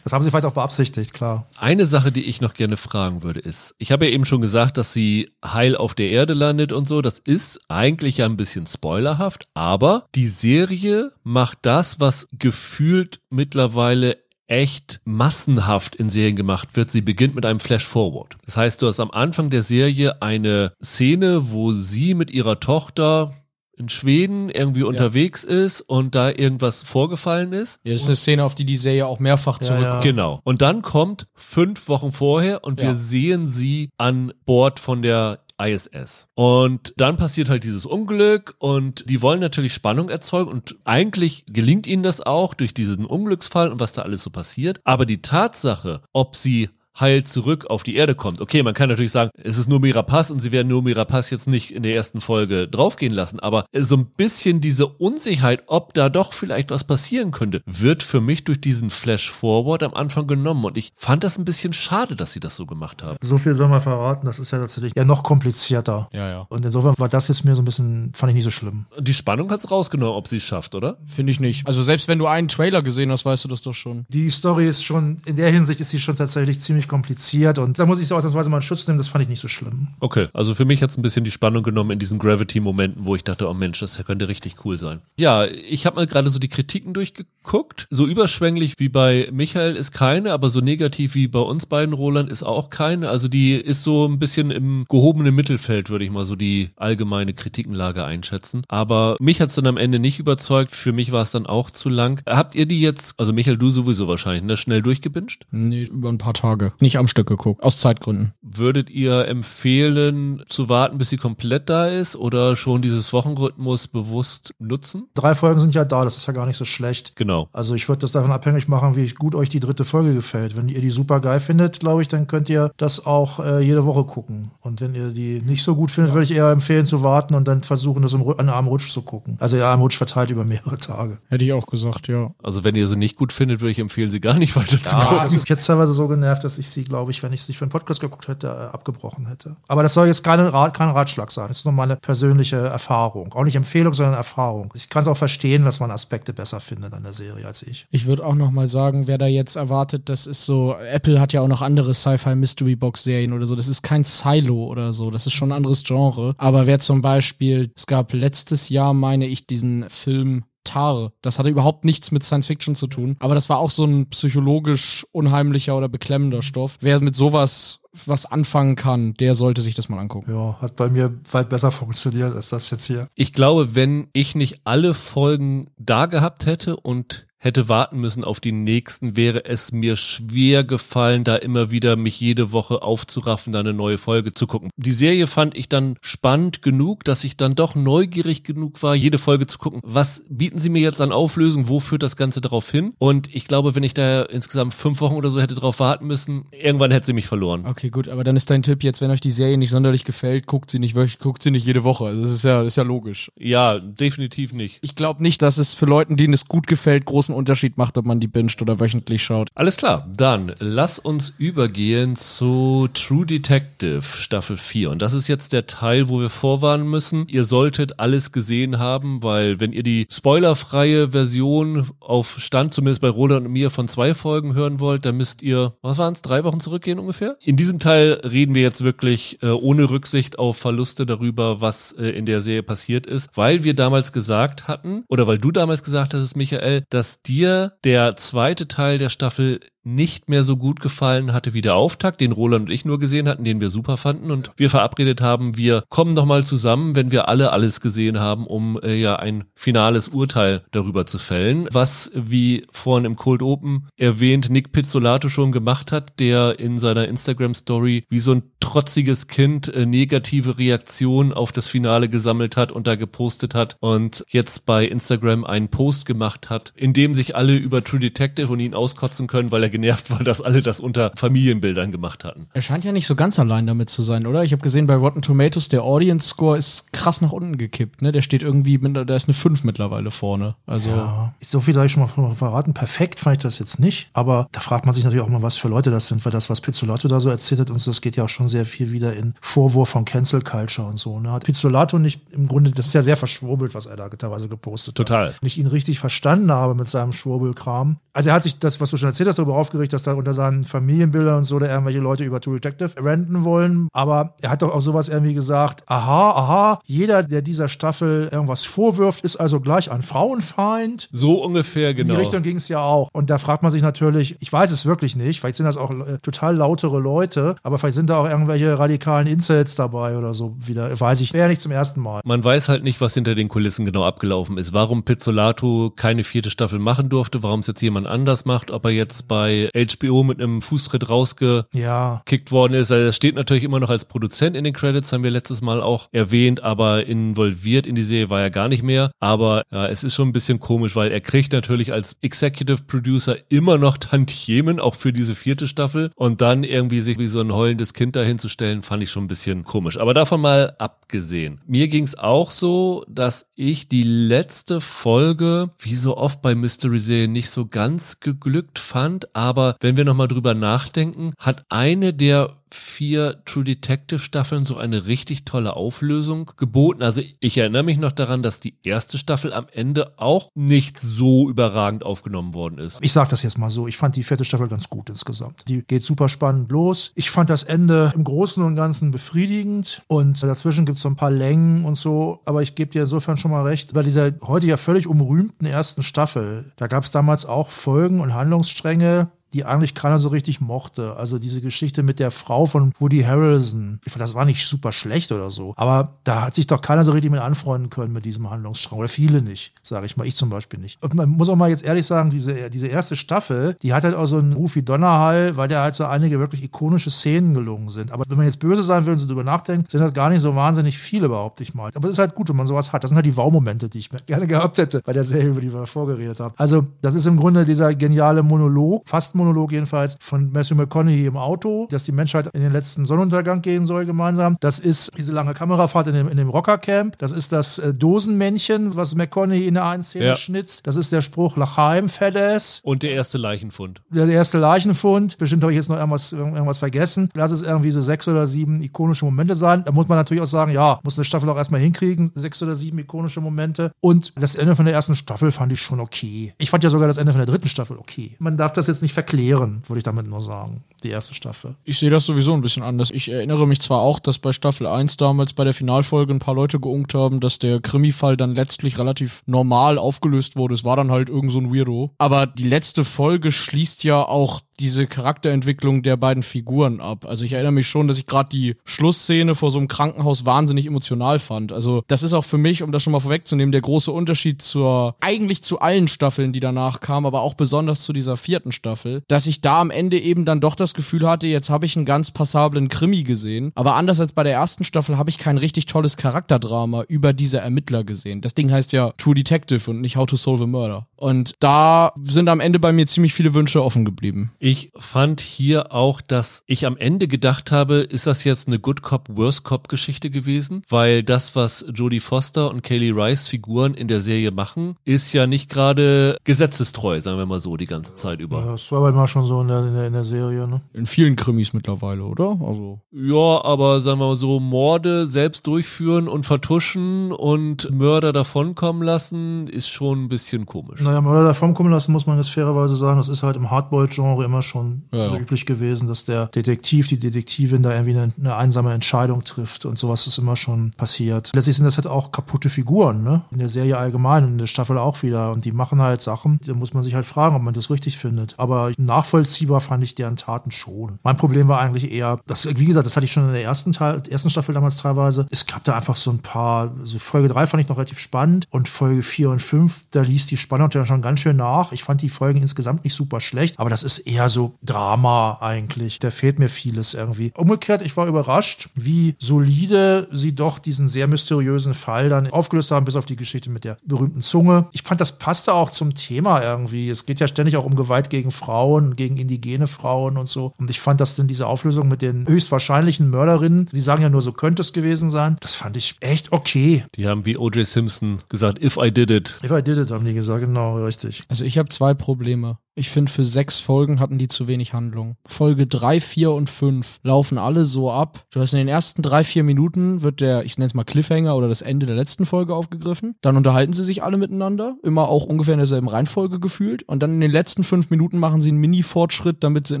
Das haben sie vielleicht auch beabsichtigt, klar. Eine Sache, die ich noch gerne fragen würde, ist, ich habe ja eben schon gesagt, dass sie heil auf der Erde landet und so. Das ist eigentlich ja ein bisschen spoilerhaft, aber die Serie macht das, was gefühlt mittlerweile echt massenhaft in Serien gemacht wird. Sie beginnt mit einem Flash-Forward. Das heißt, du hast am Anfang der Serie eine Szene, wo sie mit ihrer Tochter in Schweden irgendwie ja. unterwegs ist und da irgendwas vorgefallen ist. Ja, das ist eine Szene, auf die die Serie auch mehrfach zurückkommt. Ja, ja. Genau. Und dann kommt fünf Wochen vorher und wir sehen sie an Bord von der ISS. Und dann passiert halt dieses Unglück und die wollen natürlich Spannung erzeugen und eigentlich gelingt ihnen das auch durch diesen Unglücksfall und was da alles so passiert. Aber die Tatsache, ob sie heil zurück auf die Erde kommt. Okay, man kann natürlich sagen, es ist nur Mirapass und sie werden nur Mirapass jetzt nicht in der ersten Folge draufgehen lassen, aber so ein bisschen diese Unsicherheit, ob da doch vielleicht was passieren könnte, wird für mich durch diesen Flash-Forward am Anfang genommen und ich fand das ein bisschen schade, dass sie das so gemacht haben. So viel soll man verraten, das ist ja tatsächlich ja noch komplizierter. Ja, ja. Und insofern war das jetzt mir so ein bisschen, fand ich nicht so schlimm. Die Spannung hat es rausgenommen, ob sie es schafft, oder? Finde ich nicht. Also selbst wenn du einen Trailer gesehen hast, weißt du das doch schon. Die Story ist schon, in der Hinsicht ist sie schon tatsächlich ziemlich ziemlich kompliziert und da muss ich so ausnahmsweise mal einen Schutz nehmen, das fand ich nicht so schlimm. Okay, also für mich hat es ein bisschen die Spannung genommen in diesen Gravity-Momenten, wo ich dachte, oh Mensch, das könnte richtig cool sein. Ja, ich habe mal gerade so die Kritiken durchgeguckt. So überschwänglich wie bei Michael ist keine, aber so negativ wie bei uns beiden, Roland, ist auch keine. Also die ist so ein bisschen im gehobenen Mittelfeld, würde ich mal so die allgemeine Kritikenlage einschätzen. Aber mich hat es dann am Ende nicht überzeugt. Für mich war es dann auch zu lang. Habt ihr die jetzt, also Michael, du sowieso wahrscheinlich, ne, schnell durchgebinscht? Nee, über ein paar Tage nicht am Stück geguckt, aus Zeitgründen. Würdet ihr empfehlen, zu warten, bis sie komplett da ist oder schon dieses Wochenrhythmus bewusst nutzen? Drei Folgen sind ja da, das ist ja gar nicht so schlecht. Genau. Also ich würde das davon abhängig machen, wie gut euch die dritte Folge gefällt. Wenn ihr die super geil findet, glaube ich, dann könnt ihr das auch äh, jede Woche gucken. Und wenn ihr die nicht so gut findet, ja. würde ich eher empfehlen zu warten und dann versuchen, das an einem Rutsch zu gucken. Also ja, am Rutsch verteilt über mehrere Tage. Hätte ich auch gesagt, ja. Also wenn ihr sie nicht gut findet, würde ich empfehlen, sie gar nicht weiter zu ja, gucken. Das ist jetzt teilweise so genervt, dass ich ich sie, glaube ich, wenn ich sie für einen Podcast geguckt hätte, äh, abgebrochen hätte. Aber das soll jetzt keine, kein Ratschlag sein. Das ist nur meine persönliche Erfahrung. Auch nicht Empfehlung, sondern Erfahrung. Ich kann es auch verstehen, dass man Aspekte besser findet an der Serie als ich. Ich würde auch noch mal sagen, wer da jetzt erwartet, das ist so, Apple hat ja auch noch andere Sci-Fi Mystery Box Serien oder so. Das ist kein Silo oder so. Das ist schon ein anderes Genre. Aber wer zum Beispiel, es gab letztes Jahr, meine ich, diesen Film Tar. Das hatte überhaupt nichts mit Science Fiction zu tun. Aber das war auch so ein psychologisch unheimlicher oder beklemmender Stoff. Wer mit sowas was anfangen kann, der sollte sich das mal angucken. Ja, hat bei mir weit besser funktioniert als das jetzt hier. Ich glaube, wenn ich nicht alle Folgen da gehabt hätte und hätte warten müssen auf die nächsten, wäre es mir schwer gefallen, da immer wieder mich jede Woche aufzuraffen, da eine neue Folge zu gucken. Die Serie fand ich dann spannend genug, dass ich dann doch neugierig genug war, jede Folge zu gucken. Was bieten sie mir jetzt an Auflösung? Wo führt das Ganze darauf hin? Und ich glaube, wenn ich da insgesamt fünf Wochen oder so hätte drauf warten müssen, irgendwann hätte sie mich verloren. Okay, gut, aber dann ist dein Tipp jetzt, wenn euch die Serie nicht sonderlich gefällt, guckt sie nicht, guckt sie nicht jede Woche. Also das ist ja, das ist ja logisch. Ja, definitiv nicht. Ich glaube nicht, dass es für Leuten, denen es gut gefällt, großen großen Unterschied macht, ob man die binscht oder wöchentlich schaut. Alles klar, dann lass uns übergehen zu True Detective Staffel 4. Und das ist jetzt der Teil, wo wir vorwarnen müssen. Ihr solltet alles gesehen haben, weil wenn ihr die spoilerfreie Version auf Stand, zumindest bei Roland und mir, von zwei Folgen hören wollt, dann müsst ihr, was waren es, drei Wochen zurückgehen ungefähr? In diesem Teil reden wir jetzt wirklich äh, ohne Rücksicht auf Verluste darüber, was äh, in der Serie passiert ist, weil wir damals gesagt hatten, oder weil du damals gesagt hast, Michael, dass dir der zweite Teil der Staffel nicht mehr so gut gefallen hatte wie der Auftakt, den Roland und ich nur gesehen hatten, den wir super fanden und wir verabredet haben, wir kommen noch mal zusammen, wenn wir alle alles gesehen haben, um äh, ja ein finales Urteil darüber zu fällen, was wie vorhin im Cold Open erwähnt Nick Pizzolato schon gemacht hat, der in seiner Instagram Story wie so ein trotziges Kind äh, negative Reaktionen auf das Finale gesammelt hat und da gepostet hat und jetzt bei Instagram einen Post gemacht hat, in dem sich alle über True Detective und ihn auskotzen können, weil er genervt war, dass alle das unter Familienbildern gemacht hatten. Er scheint ja nicht so ganz allein damit zu sein, oder? Ich habe gesehen, bei Rotten Tomatoes, der Audience Score ist krass nach unten gekippt, ne? Der steht irgendwie, mit, da ist eine 5 mittlerweile vorne. Also. Ja, so viel sage ich schon mal verraten. Perfekt fand ich das jetzt nicht, aber da fragt man sich natürlich auch mal, was für Leute das sind, weil das, was Pizzolato da so erzählt hat, und so, das geht ja auch schon sehr viel wieder in Vorwurf von Cancel Culture und so. Ne? Hat Pizzolato nicht im Grunde, das ist ja sehr verschwurbelt, was er da teilweise gepostet Total. hat. Total. Ich ihn richtig verstanden habe mit seinem Schwurbelkram. Also er hat sich das, was du schon erzählt hast, darüber aufgeregt, dass da unter seinen Familienbildern und so da irgendwelche Leute über True Detective renten wollen. Aber er hat doch auch sowas irgendwie gesagt, aha, aha, jeder, der dieser Staffel irgendwas vorwirft, ist also gleich ein Frauenfeind. So ungefähr, genau. In die genau. Richtung ging es ja auch. Und da fragt man sich natürlich, ich weiß es wirklich nicht, vielleicht sind das auch äh, total lautere Leute, aber vielleicht sind da auch irgendwelche radikalen Incels dabei oder so wieder, weiß ich, wäre nicht zum ersten Mal. Man weiß halt nicht, was hinter den Kulissen genau abgelaufen ist. Warum Pizzolato keine vierte Staffel machen durfte, warum es jetzt jemand anders macht, ob er jetzt bei HBO mit einem Fußtritt rausgekickt ja. worden ist. Also er steht natürlich immer noch als Produzent in den Credits, haben wir letztes Mal auch erwähnt, aber involviert in die Serie war er gar nicht mehr. Aber ja, es ist schon ein bisschen komisch, weil er kriegt natürlich als Executive Producer immer noch Tantiemen, auch für diese vierte Staffel. Und dann irgendwie sich wie so ein heulendes Kind dahinzustellen, fand ich schon ein bisschen komisch. Aber davon mal abgesehen. Mir ging es auch so, dass ich die letzte Folge, wie so oft bei Mystery-Serien, nicht so ganz geglückt fand. Aber wenn wir nochmal drüber nachdenken, hat eine der vier True Detective Staffeln so eine richtig tolle Auflösung geboten. Also ich erinnere mich noch daran, dass die erste Staffel am Ende auch nicht so überragend aufgenommen worden ist. Ich sag das jetzt mal so, ich fand die vierte Staffel ganz gut insgesamt. Die geht super spannend los. Ich fand das Ende im Großen und Ganzen befriedigend und dazwischen gibt es so ein paar Längen und so, aber ich gebe dir insofern schon mal recht, bei dieser heute ja völlig umrühmten ersten Staffel, da gab es damals auch Folgen und Handlungsstränge, die eigentlich keiner so richtig mochte. Also diese Geschichte mit der Frau von Woody Harrelson. Ich fand, das war nicht super schlecht oder so. Aber da hat sich doch keiner so richtig mit anfreunden können mit diesem Handlungsstrang. Oder viele nicht, sage ich mal. Ich zum Beispiel nicht. Und man muss auch mal jetzt ehrlich sagen, diese, diese erste Staffel, die hat halt auch so einen Ruf wie Donnerhall, weil da halt so einige wirklich ikonische Szenen gelungen sind. Aber wenn man jetzt böse sein will und so drüber nachdenkt, sind das gar nicht so wahnsinnig viele, behaupte ich mal. Aber es ist halt gut, wenn man sowas hat. Das sind halt die Wow-Momente, die ich gerne gehabt hätte bei der Serie, über die wir vorgeredet haben. Also, das ist im Grunde dieser geniale Monolog, fast Monolog Schlussmonolog jedenfalls von Matthew McConaughey im Auto, dass die Menschheit in den letzten Sonnenuntergang gehen soll gemeinsam. Das ist diese lange Kamerafahrt in dem, in dem Rockercamp. Das ist das äh, Dosenmännchen, was McConaughey in der einen Szene Ja. schnitzt. Das ist der Spruch Lachaim, Fadass. Und der erste Leichenfund. Der erste Leichenfund. Bestimmt habe ich jetzt noch irgendwas, irgendwas vergessen. Lass es irgendwie so sechs oder sieben ikonische Momente sein. Da muss man natürlich auch sagen, ja, muss eine Staffel auch erstmal hinkriegen. Sechs oder sieben ikonische Momente. Und das Ende von der ersten Staffel fand ich schon okay. Ich fand ja sogar das Ende von der dritten Staffel okay. Man darf das jetzt nicht verklären, würde ich damit nur sagen. Die erste Staffel. Ich sehe das sowieso ein bisschen anders. Ich erinnere mich zwar auch, dass bei Staffel 1 damals bei der Finalfolge ein paar Leute geunkt haben, dass der Krimi-Fall dann letztlich relativ normal aufgelöst wurde. Es war dann halt irgend so ein Weirdo. Aber die letzte Folge schließt ja auch diese Charakterentwicklung der beiden Figuren ab. Also ich erinnere mich schon, dass ich gerade die Schlussszene vor so einem Krankenhaus wahnsinnig emotional fand. Also das ist auch für mich, um das schon mal vorwegzunehmen, der große Unterschied zur, eigentlich zu allen Staffeln, die danach kamen, aber auch besonders zu dieser vierten Staffel, dass ich da am Ende eben dann doch das Gefühl hatte, jetzt habe ich einen ganz passablen Krimi gesehen. Aber anders als bei der ersten Staffel habe ich kein richtig tolles Charakterdrama über diese Ermittler gesehen. Das Ding heißt ja True Detective und nicht How to Solve a Murder. Und da sind am Ende bei mir ziemlich viele Wünsche offen geblieben. Ich fand hier auch, dass ich am Ende gedacht habe, ist das jetzt eine Good Cop, Worst Cop Geschichte gewesen? Weil das, was Jodie Foster und Kaylee Rice Figuren in der Serie machen, ist ja nicht gerade gesetzestreu, sagen wir mal so, die ganze Zeit über. Ja, Das war aber immer schon so in der, in der, in der Serie, ne? In vielen Krimis mittlerweile, oder? Also. Ja, aber sagen wir mal so, Morde selbst durchführen und vertuschen und Mörder davonkommen lassen, ist schon ein bisschen komisch. Naja, Mörder davon kommen lassen, muss man jetzt fairerweise sagen, das ist halt im Hardboiled-Genre immer schon Ja, so üblich gewesen, dass der Detektiv, die Detektivin da irgendwie eine, eine einsame Entscheidung trifft und sowas ist immer schon passiert. Letztlich sind das halt auch kaputte Figuren, ne? In der Serie allgemein und in der Staffel auch wieder. Und die machen halt Sachen, da muss man sich halt fragen, ob man das richtig findet. Aber nachvollziehbar fand ich deren Taten schon. Mein Problem war eigentlich eher, das, wie gesagt, das hatte ich schon in der ersten Teil, ersten Staffel damals teilweise. Es gab da einfach so ein paar, so Folge 3 fand ich noch relativ spannend und Folge 4 und 5, da ließ die Spannung dann schon ganz schön nach. Ich fand die Folgen insgesamt nicht super schlecht, aber das ist eher so Drama eigentlich. Da fehlt mir vieles irgendwie. Umgekehrt, ich war überrascht, wie solide sie doch diesen sehr mysteriösen Fall dann aufgelöst haben, bis auf die Geschichte mit der berühmten Zunge. Ich fand, das passte auch zum Thema irgendwie. Es geht ja ständig auch um Gewalt gegen Frauen, gegen indigene Frauen und so. Und ich fand das denn diese Auflösung mit den höchstwahrscheinlichen Mörderinnen, sie sagen ja nur, so könnte es gewesen sein, das fand ich echt okay. Die haben wie O.J. Simpson gesagt, if I did it. If I did it, haben die gesagt, genau, richtig. Also ich habe zwei Probleme. Ich finde, für sechs Folgen hatten die zu wenig Handlung. Folge drei, vier und fünf laufen alle so ab. Du hast in den ersten drei, vier Minuten wird der, ich nenne es mal Cliffhanger oder das Ende der letzten Folge aufgegriffen. Dann unterhalten sie sich alle miteinander, immer auch ungefähr in derselben Reihenfolge gefühlt. Und dann in den letzten fünf Minuten machen sie einen Mini-Fortschritt, damit sie in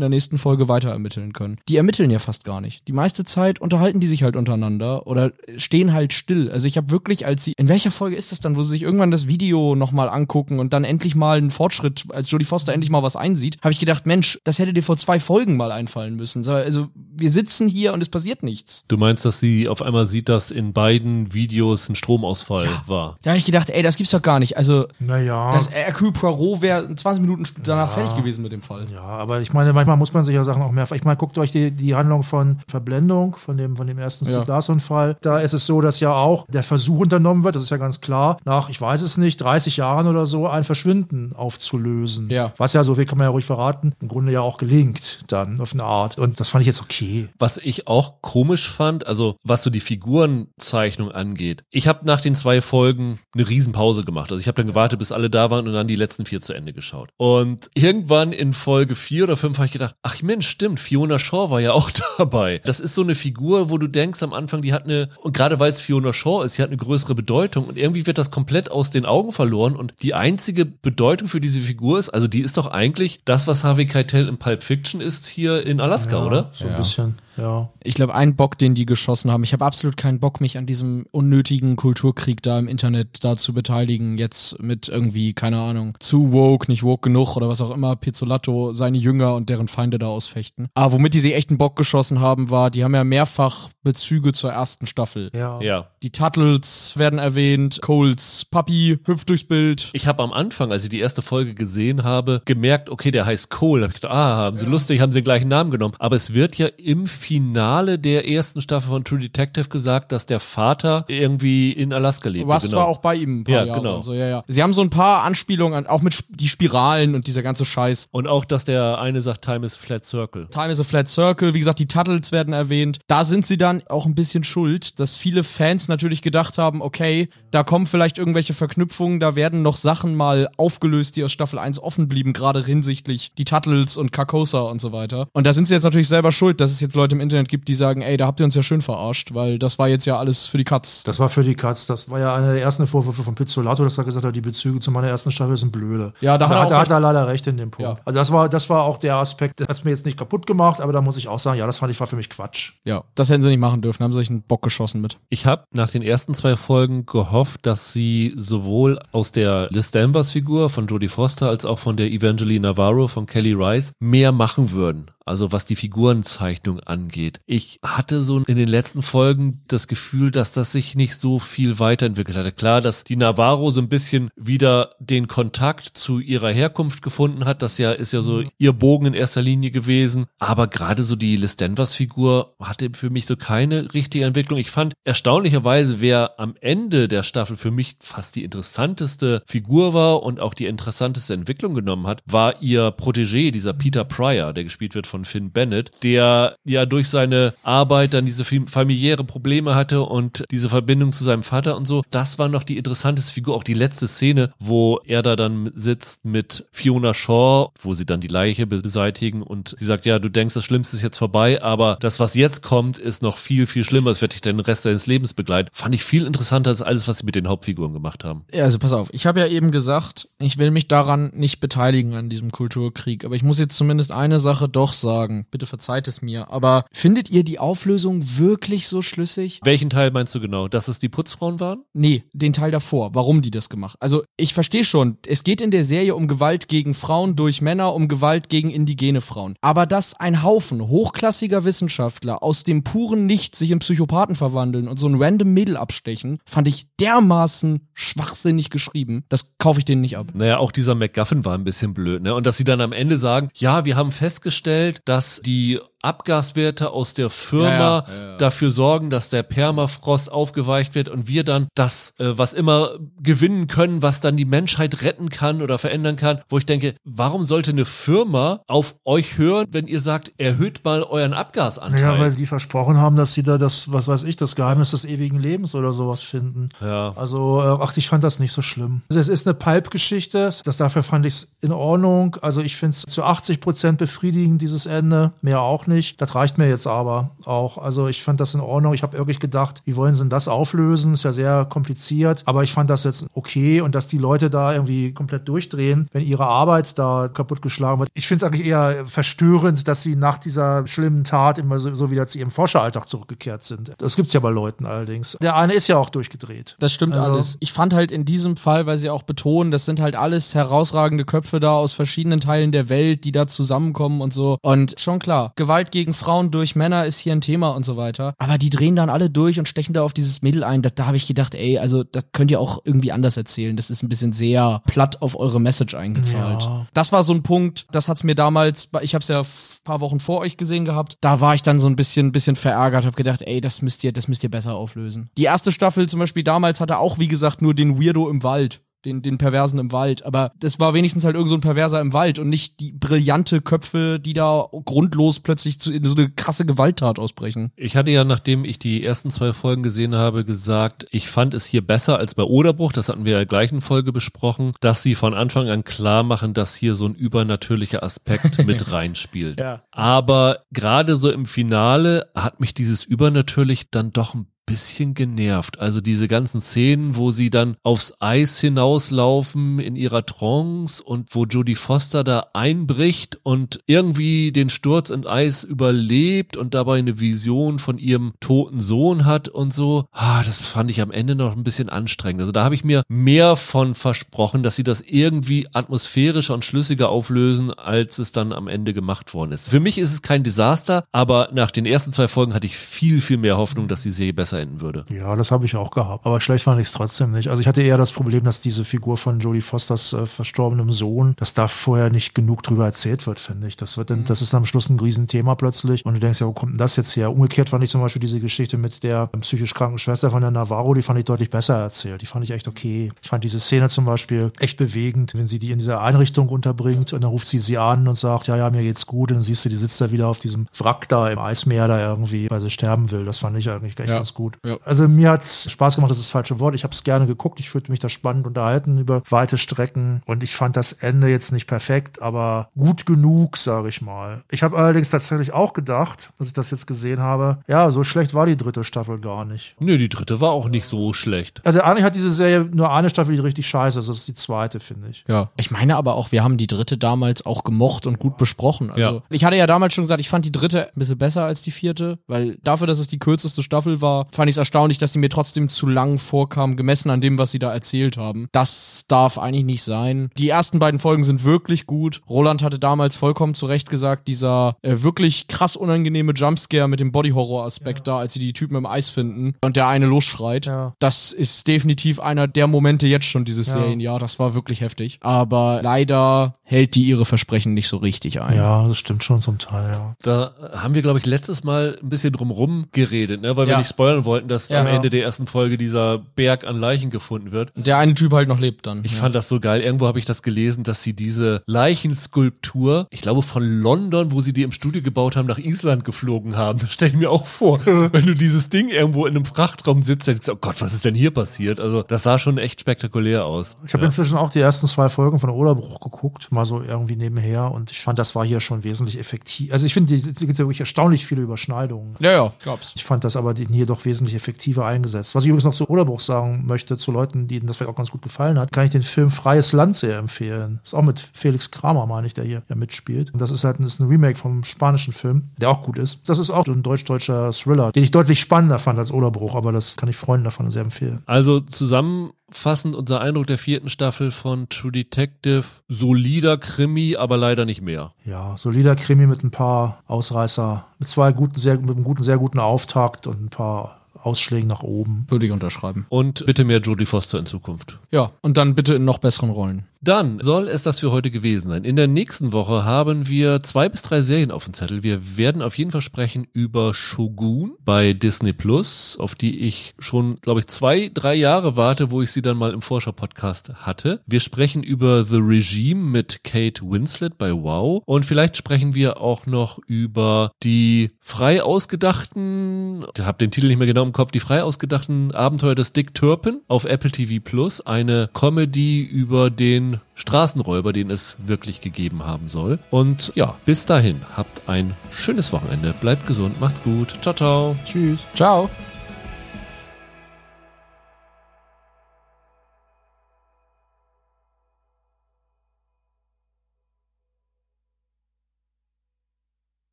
der nächsten Folge weiter ermitteln können. Die ermitteln ja fast gar nicht. Die meiste Zeit unterhalten die sich halt untereinander oder stehen halt still. Also ich habe wirklich, als sie, in welcher Folge ist das dann, wo sie sich irgendwann das Video nochmal angucken und dann endlich mal einen Fortschritt, als Jodie Foster endlich mal was einsieht, habe ich gedacht, Mensch, das hätte dir vor zwei Folgen mal einfallen müssen. So, Also wir sitzen hier und es passiert nichts. Du meinst, dass sie auf einmal sieht, dass in beiden Videos ein Stromausfall war? Da habe ich gedacht, ey, das gibt's doch gar nicht. Also Naja. das Hercule Poirot wäre 20 Minuten danach fertig gewesen mit dem Fall. Ja, aber ich meine, manchmal muss man sich ja Sachen auch mehr. Ich meine, guckt euch die, die Handlung von Verblendung, von dem, von dem ersten Ja. Glasunfall. Da ist es so, dass ja auch der Versuch unternommen wird, das ist ja ganz klar, nach, ich weiß es nicht, 30 Jahren oder so, ein Verschwinden aufzulösen. Ja. Was ja, so viel kann man ja ruhig verraten, im Grunde ja auch gelingt, dann auf eine Art. Und das fand ich jetzt okay. Was ich auch komisch fand, also was so die Figurenzeichnung angeht. Ich habe nach den zwei Folgen eine Riesenpause gemacht. Also ich habe dann gewartet, bis alle da waren und dann die letzten vier zu Ende geschaut. Und irgendwann in Folge vier oder fünf habe ich gedacht, ach Mensch, stimmt, Fiona Shaw war ja auch dabei. Das ist so eine Figur, wo du denkst am Anfang, die hat eine, und gerade weil es Fiona Shaw ist, sie hat eine größere Bedeutung und irgendwie wird das komplett aus den Augen verloren und die einzige Bedeutung für diese Figur ist, also die ist doch eigentlich das, was Harvey Keitel in Pulp Fiction ist hier in Alaska, Ja, oder? So ein Ja. bisschen, ja. Ich glaube, ein Bock, den die geschossen haben. Ich habe absolut keinen Bock, mich an diesem unnötigen Kulturkrieg da im Internet da zu beteiligen. Jetzt mit irgendwie, keine Ahnung, zu woke, nicht woke genug oder was auch immer, Pizzolato, seine Jünger und deren Feinde da ausfechten. Aber womit die sich echt einen Bock geschossen haben, war, die haben ja mehrfach Bezüge zur ersten Staffel. Ja. Ja. Die Tuttles werden erwähnt, Coles Papi hüpft durchs Bild. Ich habe am Anfang, als ich die erste Folge gesehen habe, gemerkt, okay, der heißt Cole. Da hab ich gedacht, ah, haben sie lustig, haben sie den gleichen Namen genommen. Aber es wird ja im Finale der ersten Staffel von True Detective gesagt, dass der Vater irgendwie in Alaska lebt. Rust genau. war auch bei ihm ein paar ja, Jahre genau. So, ja, ja. Sie haben so ein paar Anspielungen an, auch mit die Spiralen und dieser ganze Scheiß. Und auch, dass der eine sagt, Time is flat circle. Time is a flat circle. Wie gesagt, die Tuttles werden erwähnt. Da sind sie dann auch ein bisschen schuld, dass viele Fans natürlich gedacht haben, okay, da kommen vielleicht irgendwelche Verknüpfungen, da werden noch Sachen mal aufgelöst, die aus Staffel 1 offen blieben, gerade hinsichtlich die Tuttles und Carcosa und so weiter. Und da sind sie jetzt natürlich selber schuld, dass es jetzt Leute im Internet gibt, die sagen, ey, da habt ihr uns ja schön verarscht, weil das war jetzt ja alles für die Katz. Das war für die Katz. Das war ja einer der ersten Vorwürfe von Pizzolato, dass er gesagt hat, die Bezüge zu meiner ersten Staffel sind blöde. Ja, da, hat, er, da hat er leider recht in dem Punkt. Ja. Also das war, das war auch der Aspekt, das hat mir jetzt nicht kaputt gemacht, aber da muss ich auch sagen, ja, das fand ich war für mich Quatsch. Ja, das hätten sie nicht machen dürfen, haben sie sich einen Bock geschossen mit. Ich habe nach den ersten zwei Folgen gehofft, dass sie sowohl aus der Liz Danvers Figur von Jodie Foster als auch von der Evangeline Navarro von Kelly Rice mehr machen würden. Also was die Figurenzeichnung angeht. Ich hatte so in den letzten Folgen das Gefühl, dass das sich nicht so viel weiterentwickelt hatte. Klar, dass die Navarro so ein bisschen wieder den Kontakt zu ihrer Herkunft gefunden hat. Das ja ist ja so ihr Bogen in erster Linie gewesen. Aber gerade so die Liz Danvers Figur hatte für mich so keine richtige Entwicklung. Ich fand erstaunlicherweise, wer am Ende der Staffel für mich fast die interessanteste Figur war und auch die interessanteste Entwicklung genommen hat, war ihr Protégé, dieser Peter Pryor, der gespielt wird von Finn Bennett, der ja durch seine Arbeit dann diese familiäre Probleme hatte und diese Verbindung zu seinem Vater und so. Das war noch die interessanteste Figur, auch die letzte Szene, wo er da dann sitzt mit Fiona Shaw, wo sie dann die Leiche beseitigen und sie sagt, ja, du denkst, das Schlimmste ist jetzt vorbei, aber das, was jetzt kommt, ist noch viel, viel schlimmer. Es wird dich den Rest deines Lebens begleiten. Fand ich viel interessanter als alles, was sie mit den Hauptfiguren gemacht haben. Ja, also pass auf, ich habe ja eben gesagt, ich will mich daran nicht beteiligen an diesem Kulturkrieg, aber ich muss jetzt zumindest eine Sache doch sagen. Bitte verzeiht es mir. Aber findet ihr die Auflösung wirklich so schlüssig? Welchen Teil meinst du genau? Dass es die Putzfrauen waren? Nee, den Teil davor. Warum die das gemacht? Also, ich verstehe schon, es geht in der Serie um Gewalt gegen Frauen durch Männer, um Gewalt gegen indigene Frauen. Aber dass ein Haufen hochklassiger Wissenschaftler aus dem puren Nichts sich in Psychopathen verwandeln und so ein random Mädel abstechen, fand ich dermaßen schwachsinnig geschrieben. Das kaufe ich denen nicht ab. Naja, auch dieser MacGuffin war ein bisschen blöd, ne? Und dass sie dann am Ende sagen, ja, wir haben festgestellt, dass die Abgaswerte aus der Firma Ja, ja, ja, ja. dafür sorgen, dass der Permafrost aufgeweicht wird und wir dann das, äh, was immer gewinnen können, was dann die Menschheit retten kann oder verändern kann, wo ich denke, warum sollte eine Firma auf euch hören, wenn ihr sagt, erhöht mal euren Abgasanteil? Ja, weil die versprochen haben, dass sie da das, was weiß ich, das Geheimnis des ewigen Lebens oder sowas finden. Ja. Also, äh, ach, ich fand das nicht so schlimm. Also, es ist eine Pulp-Geschichte, das dafür fand ich es in Ordnung. Also ich finde es zu 80 Prozent befriedigend, dieses Ende, mehr auch nicht. Das reicht mir jetzt aber auch. Also ich fand das in Ordnung. Ich habe wirklich gedacht, wie wollen sie denn das auflösen? Ist ja sehr kompliziert, aber ich fand das jetzt okay und dass die Leute da irgendwie komplett durchdrehen, wenn ihre Arbeit da kaputtgeschlagen wird. Ich finde es eigentlich eher verstörend, dass sie nach dieser schlimmen Tat immer so, so wieder zu ihrem Forscheralltag zurückgekehrt sind. Das gibt's ja bei Leuten allerdings. Der eine ist ja auch durchgedreht. Das stimmt Also- alles. Ich fand halt in diesem Fall, weil sie auch betonen, das sind halt alles herausragende Köpfe da aus verschiedenen Teilen der Welt, die da zusammenkommen und so. Und schon klar, Gewalt gegen Frauen durch Männer ist hier ein Thema und so weiter. Aber die drehen dann alle durch und stechen da auf dieses Mädel ein. Da, da habe ich gedacht, ey, also das könnt ihr auch irgendwie anders erzählen. Das ist ein bisschen sehr platt auf eure Message eingezahlt. Ja. Das war so ein Punkt, das hat's mir damals, ich habe es ja ein paar Wochen vor euch gesehen gehabt, da war ich dann so ein bisschen, bisschen verärgert, habe gedacht, ey, das müsst ihr, das müsst ihr besser auflösen. Die erste Staffel zum Beispiel damals hatte auch, wie gesagt, nur den Weirdo im Wald. Den, den Perversen im Wald. Aber das war wenigstens halt irgend so ein Perverser im Wald und nicht die brillante Köpfe, die da grundlos plötzlich zu, in so eine krasse Gewalttat ausbrechen. Ich hatte ja, nachdem ich die ersten zwei Folgen gesehen habe, gesagt, ich fand es hier besser als bei Oderbruch, das hatten wir in der gleichen Folge besprochen, dass sie von Anfang an klar machen, dass hier so ein übernatürlicher Aspekt mit reinspielt. Ja. Aber gerade so im Finale hat mich dieses übernatürlich dann doch ein bisschen genervt. Also diese ganzen Szenen, wo sie dann aufs Eis hinauslaufen in ihrer Trance und wo Jodie Foster da einbricht und irgendwie den Sturz ins Eis überlebt und dabei eine Vision von ihrem toten Sohn hat und so. Ah, das fand ich am Ende noch ein bisschen anstrengend. Also da habe ich mir mehr von versprochen, dass sie das irgendwie atmosphärischer und schlüssiger auflösen, als es dann am Ende gemacht worden ist. Für mich ist es kein Desaster, aber nach den ersten zwei Folgen hatte ich viel, viel mehr Hoffnung, dass die Serie besser besser enden würde. Ja, das habe ich auch gehabt. Aber schlecht fand ich es trotzdem nicht. Also ich hatte eher das Problem, dass diese Figur von Jodie Fosters äh, verstorbenem Sohn, dass da vorher nicht genug drüber erzählt wird, finde ich. Das wird dann, das ist am Schluss ein Riesenthema plötzlich. Und du denkst ja, wo kommt denn das jetzt her? Umgekehrt fand ich zum Beispiel diese Geschichte mit der psychisch kranken Schwester von der Navarro, die fand ich deutlich besser erzählt. Die fand ich echt okay. Ich fand diese Szene zum Beispiel echt bewegend, wenn sie die in dieser Einrichtung unterbringt und dann ruft sie sie an und sagt, ja, ja, mir geht's gut. Und dann siehst du, die sitzt da wieder auf diesem Wrack da im Eismeer da irgendwie, weil sie sterben will. Das fand ich eigentlich echt Ja. ganz gut. Ja. Also mir hat's Spaß gemacht, das ist das falsche Wort. Ich habe es gerne geguckt. Ich fühlte mich da spannend unterhalten über weite Strecken und ich fand das Ende jetzt nicht perfekt, aber gut genug, sage ich mal. Ich habe allerdings tatsächlich auch gedacht, als ich das jetzt gesehen habe, ja, so schlecht war die dritte Staffel gar nicht. Nö, die dritte war auch nicht so schlecht. Also eigentlich hat diese Serie nur eine Staffel, die richtig scheiße ist. Das ist die zweite, finde ich. Ja. Ich meine aber auch, wir haben die dritte damals auch gemocht und gut besprochen. Also Ja. ich hatte ja damals schon gesagt, ich fand die dritte ein bisschen besser als die vierte, weil dafür, dass es die kürzeste Staffel war, fand ich es erstaunlich, dass sie mir trotzdem zu lang vorkam, gemessen an dem, was sie da erzählt haben. Das darf eigentlich nicht sein. Die ersten beiden Folgen sind wirklich gut. Roland hatte damals vollkommen zu Recht gesagt, dieser äh, wirklich krass unangenehme Jumpscare mit dem Body-Horror-Aspekt da, als sie die Typen im Eis finden und der eine losschreit. Ja. Das ist definitiv einer der Momente jetzt schon dieses Ja. Serienjahr. Das war wirklich heftig. Aber leider hält die ihre Versprechen nicht so richtig ein. Ja, das stimmt schon zum Teil, ja. Da haben wir, glaube ich, letztes Mal ein bisschen drumrum geredet, ne? weil wir Ja. nicht spoilern wollten, dass Ja. am Ende der ersten Folge dieser Berg an Leichen gefunden wird. Und der eine Typ halt noch lebt dann. Ich ja. fand das so geil. Irgendwo habe ich das gelesen, dass sie diese Leichenskulptur, ich glaube von London, wo sie die im Studio gebaut haben, nach Island geflogen haben. Da stelle ich mir auch vor, wenn du dieses Ding irgendwo in einem Frachtraum sitzt, dann denkst du, oh Gott, was ist denn hier passiert? Also das sah schon echt spektakulär aus. Ich habe inzwischen auch die ersten zwei Folgen von Oderbruch geguckt, mal so irgendwie nebenher und ich fand, das war hier schon wesentlich effektiv. Also ich finde, es gibt ja wirklich erstaunlich viele Überschneidungen. ja, ja, glaub's. Ich fand das aber hier doch wesentlich effektiver eingesetzt. Was ich übrigens noch zu Oderbruch sagen möchte, zu Leuten, denen das vielleicht auch ganz gut gefallen hat, kann ich den Film Freies Land sehr empfehlen. Ist auch mit Felix Kramer, meine ich, der hier ja mitspielt. Und das ist halt ein, ist ein Remake vom spanischen Film, der auch gut ist. Das ist auch ein deutsch-deutscher Thriller, den ich deutlich spannender fand als Oderbruch, aber das kann ich Freunden davon sehr empfehlen. Also zusammenfassend unser Eindruck der vierten Staffel von True Detective, solider Krimi, aber leider nicht mehr. Ja, solider Krimi mit ein paar Ausreißer, mit zwei guten, sehr, mit einem guten, sehr guten Auftakt und ein paar Ausschlägen nach oben. Würde ich unterschreiben. Und bitte mehr Jodie Foster in Zukunft. Ja, und dann bitte in noch besseren Rollen. Dann soll es das für heute gewesen sein. In der nächsten Woche haben wir zwei bis drei Serien auf dem Zettel. Wir werden auf jeden Fall sprechen über Shogun bei Disney Plus, auf die ich schon, glaube ich, zwei, drei Jahre warte, wo ich sie dann mal im Vorschau-Podcast hatte. Wir sprechen über The Regime mit Kate Winslet bei Wow. Und vielleicht sprechen wir auch noch über die frei ausgedachten, ich habe den Titel nicht mehr genau im Kopf, die frei ausgedachten Abenteuer des Dick Turpin auf Apple TV Plus. Eine Comedy über den Straßenräuber, den es wirklich gegeben haben soll. Und ja, bis dahin, habt ein schönes Wochenende. Bleibt gesund, macht's gut. Ciao, ciao. Tschüss. Ciao.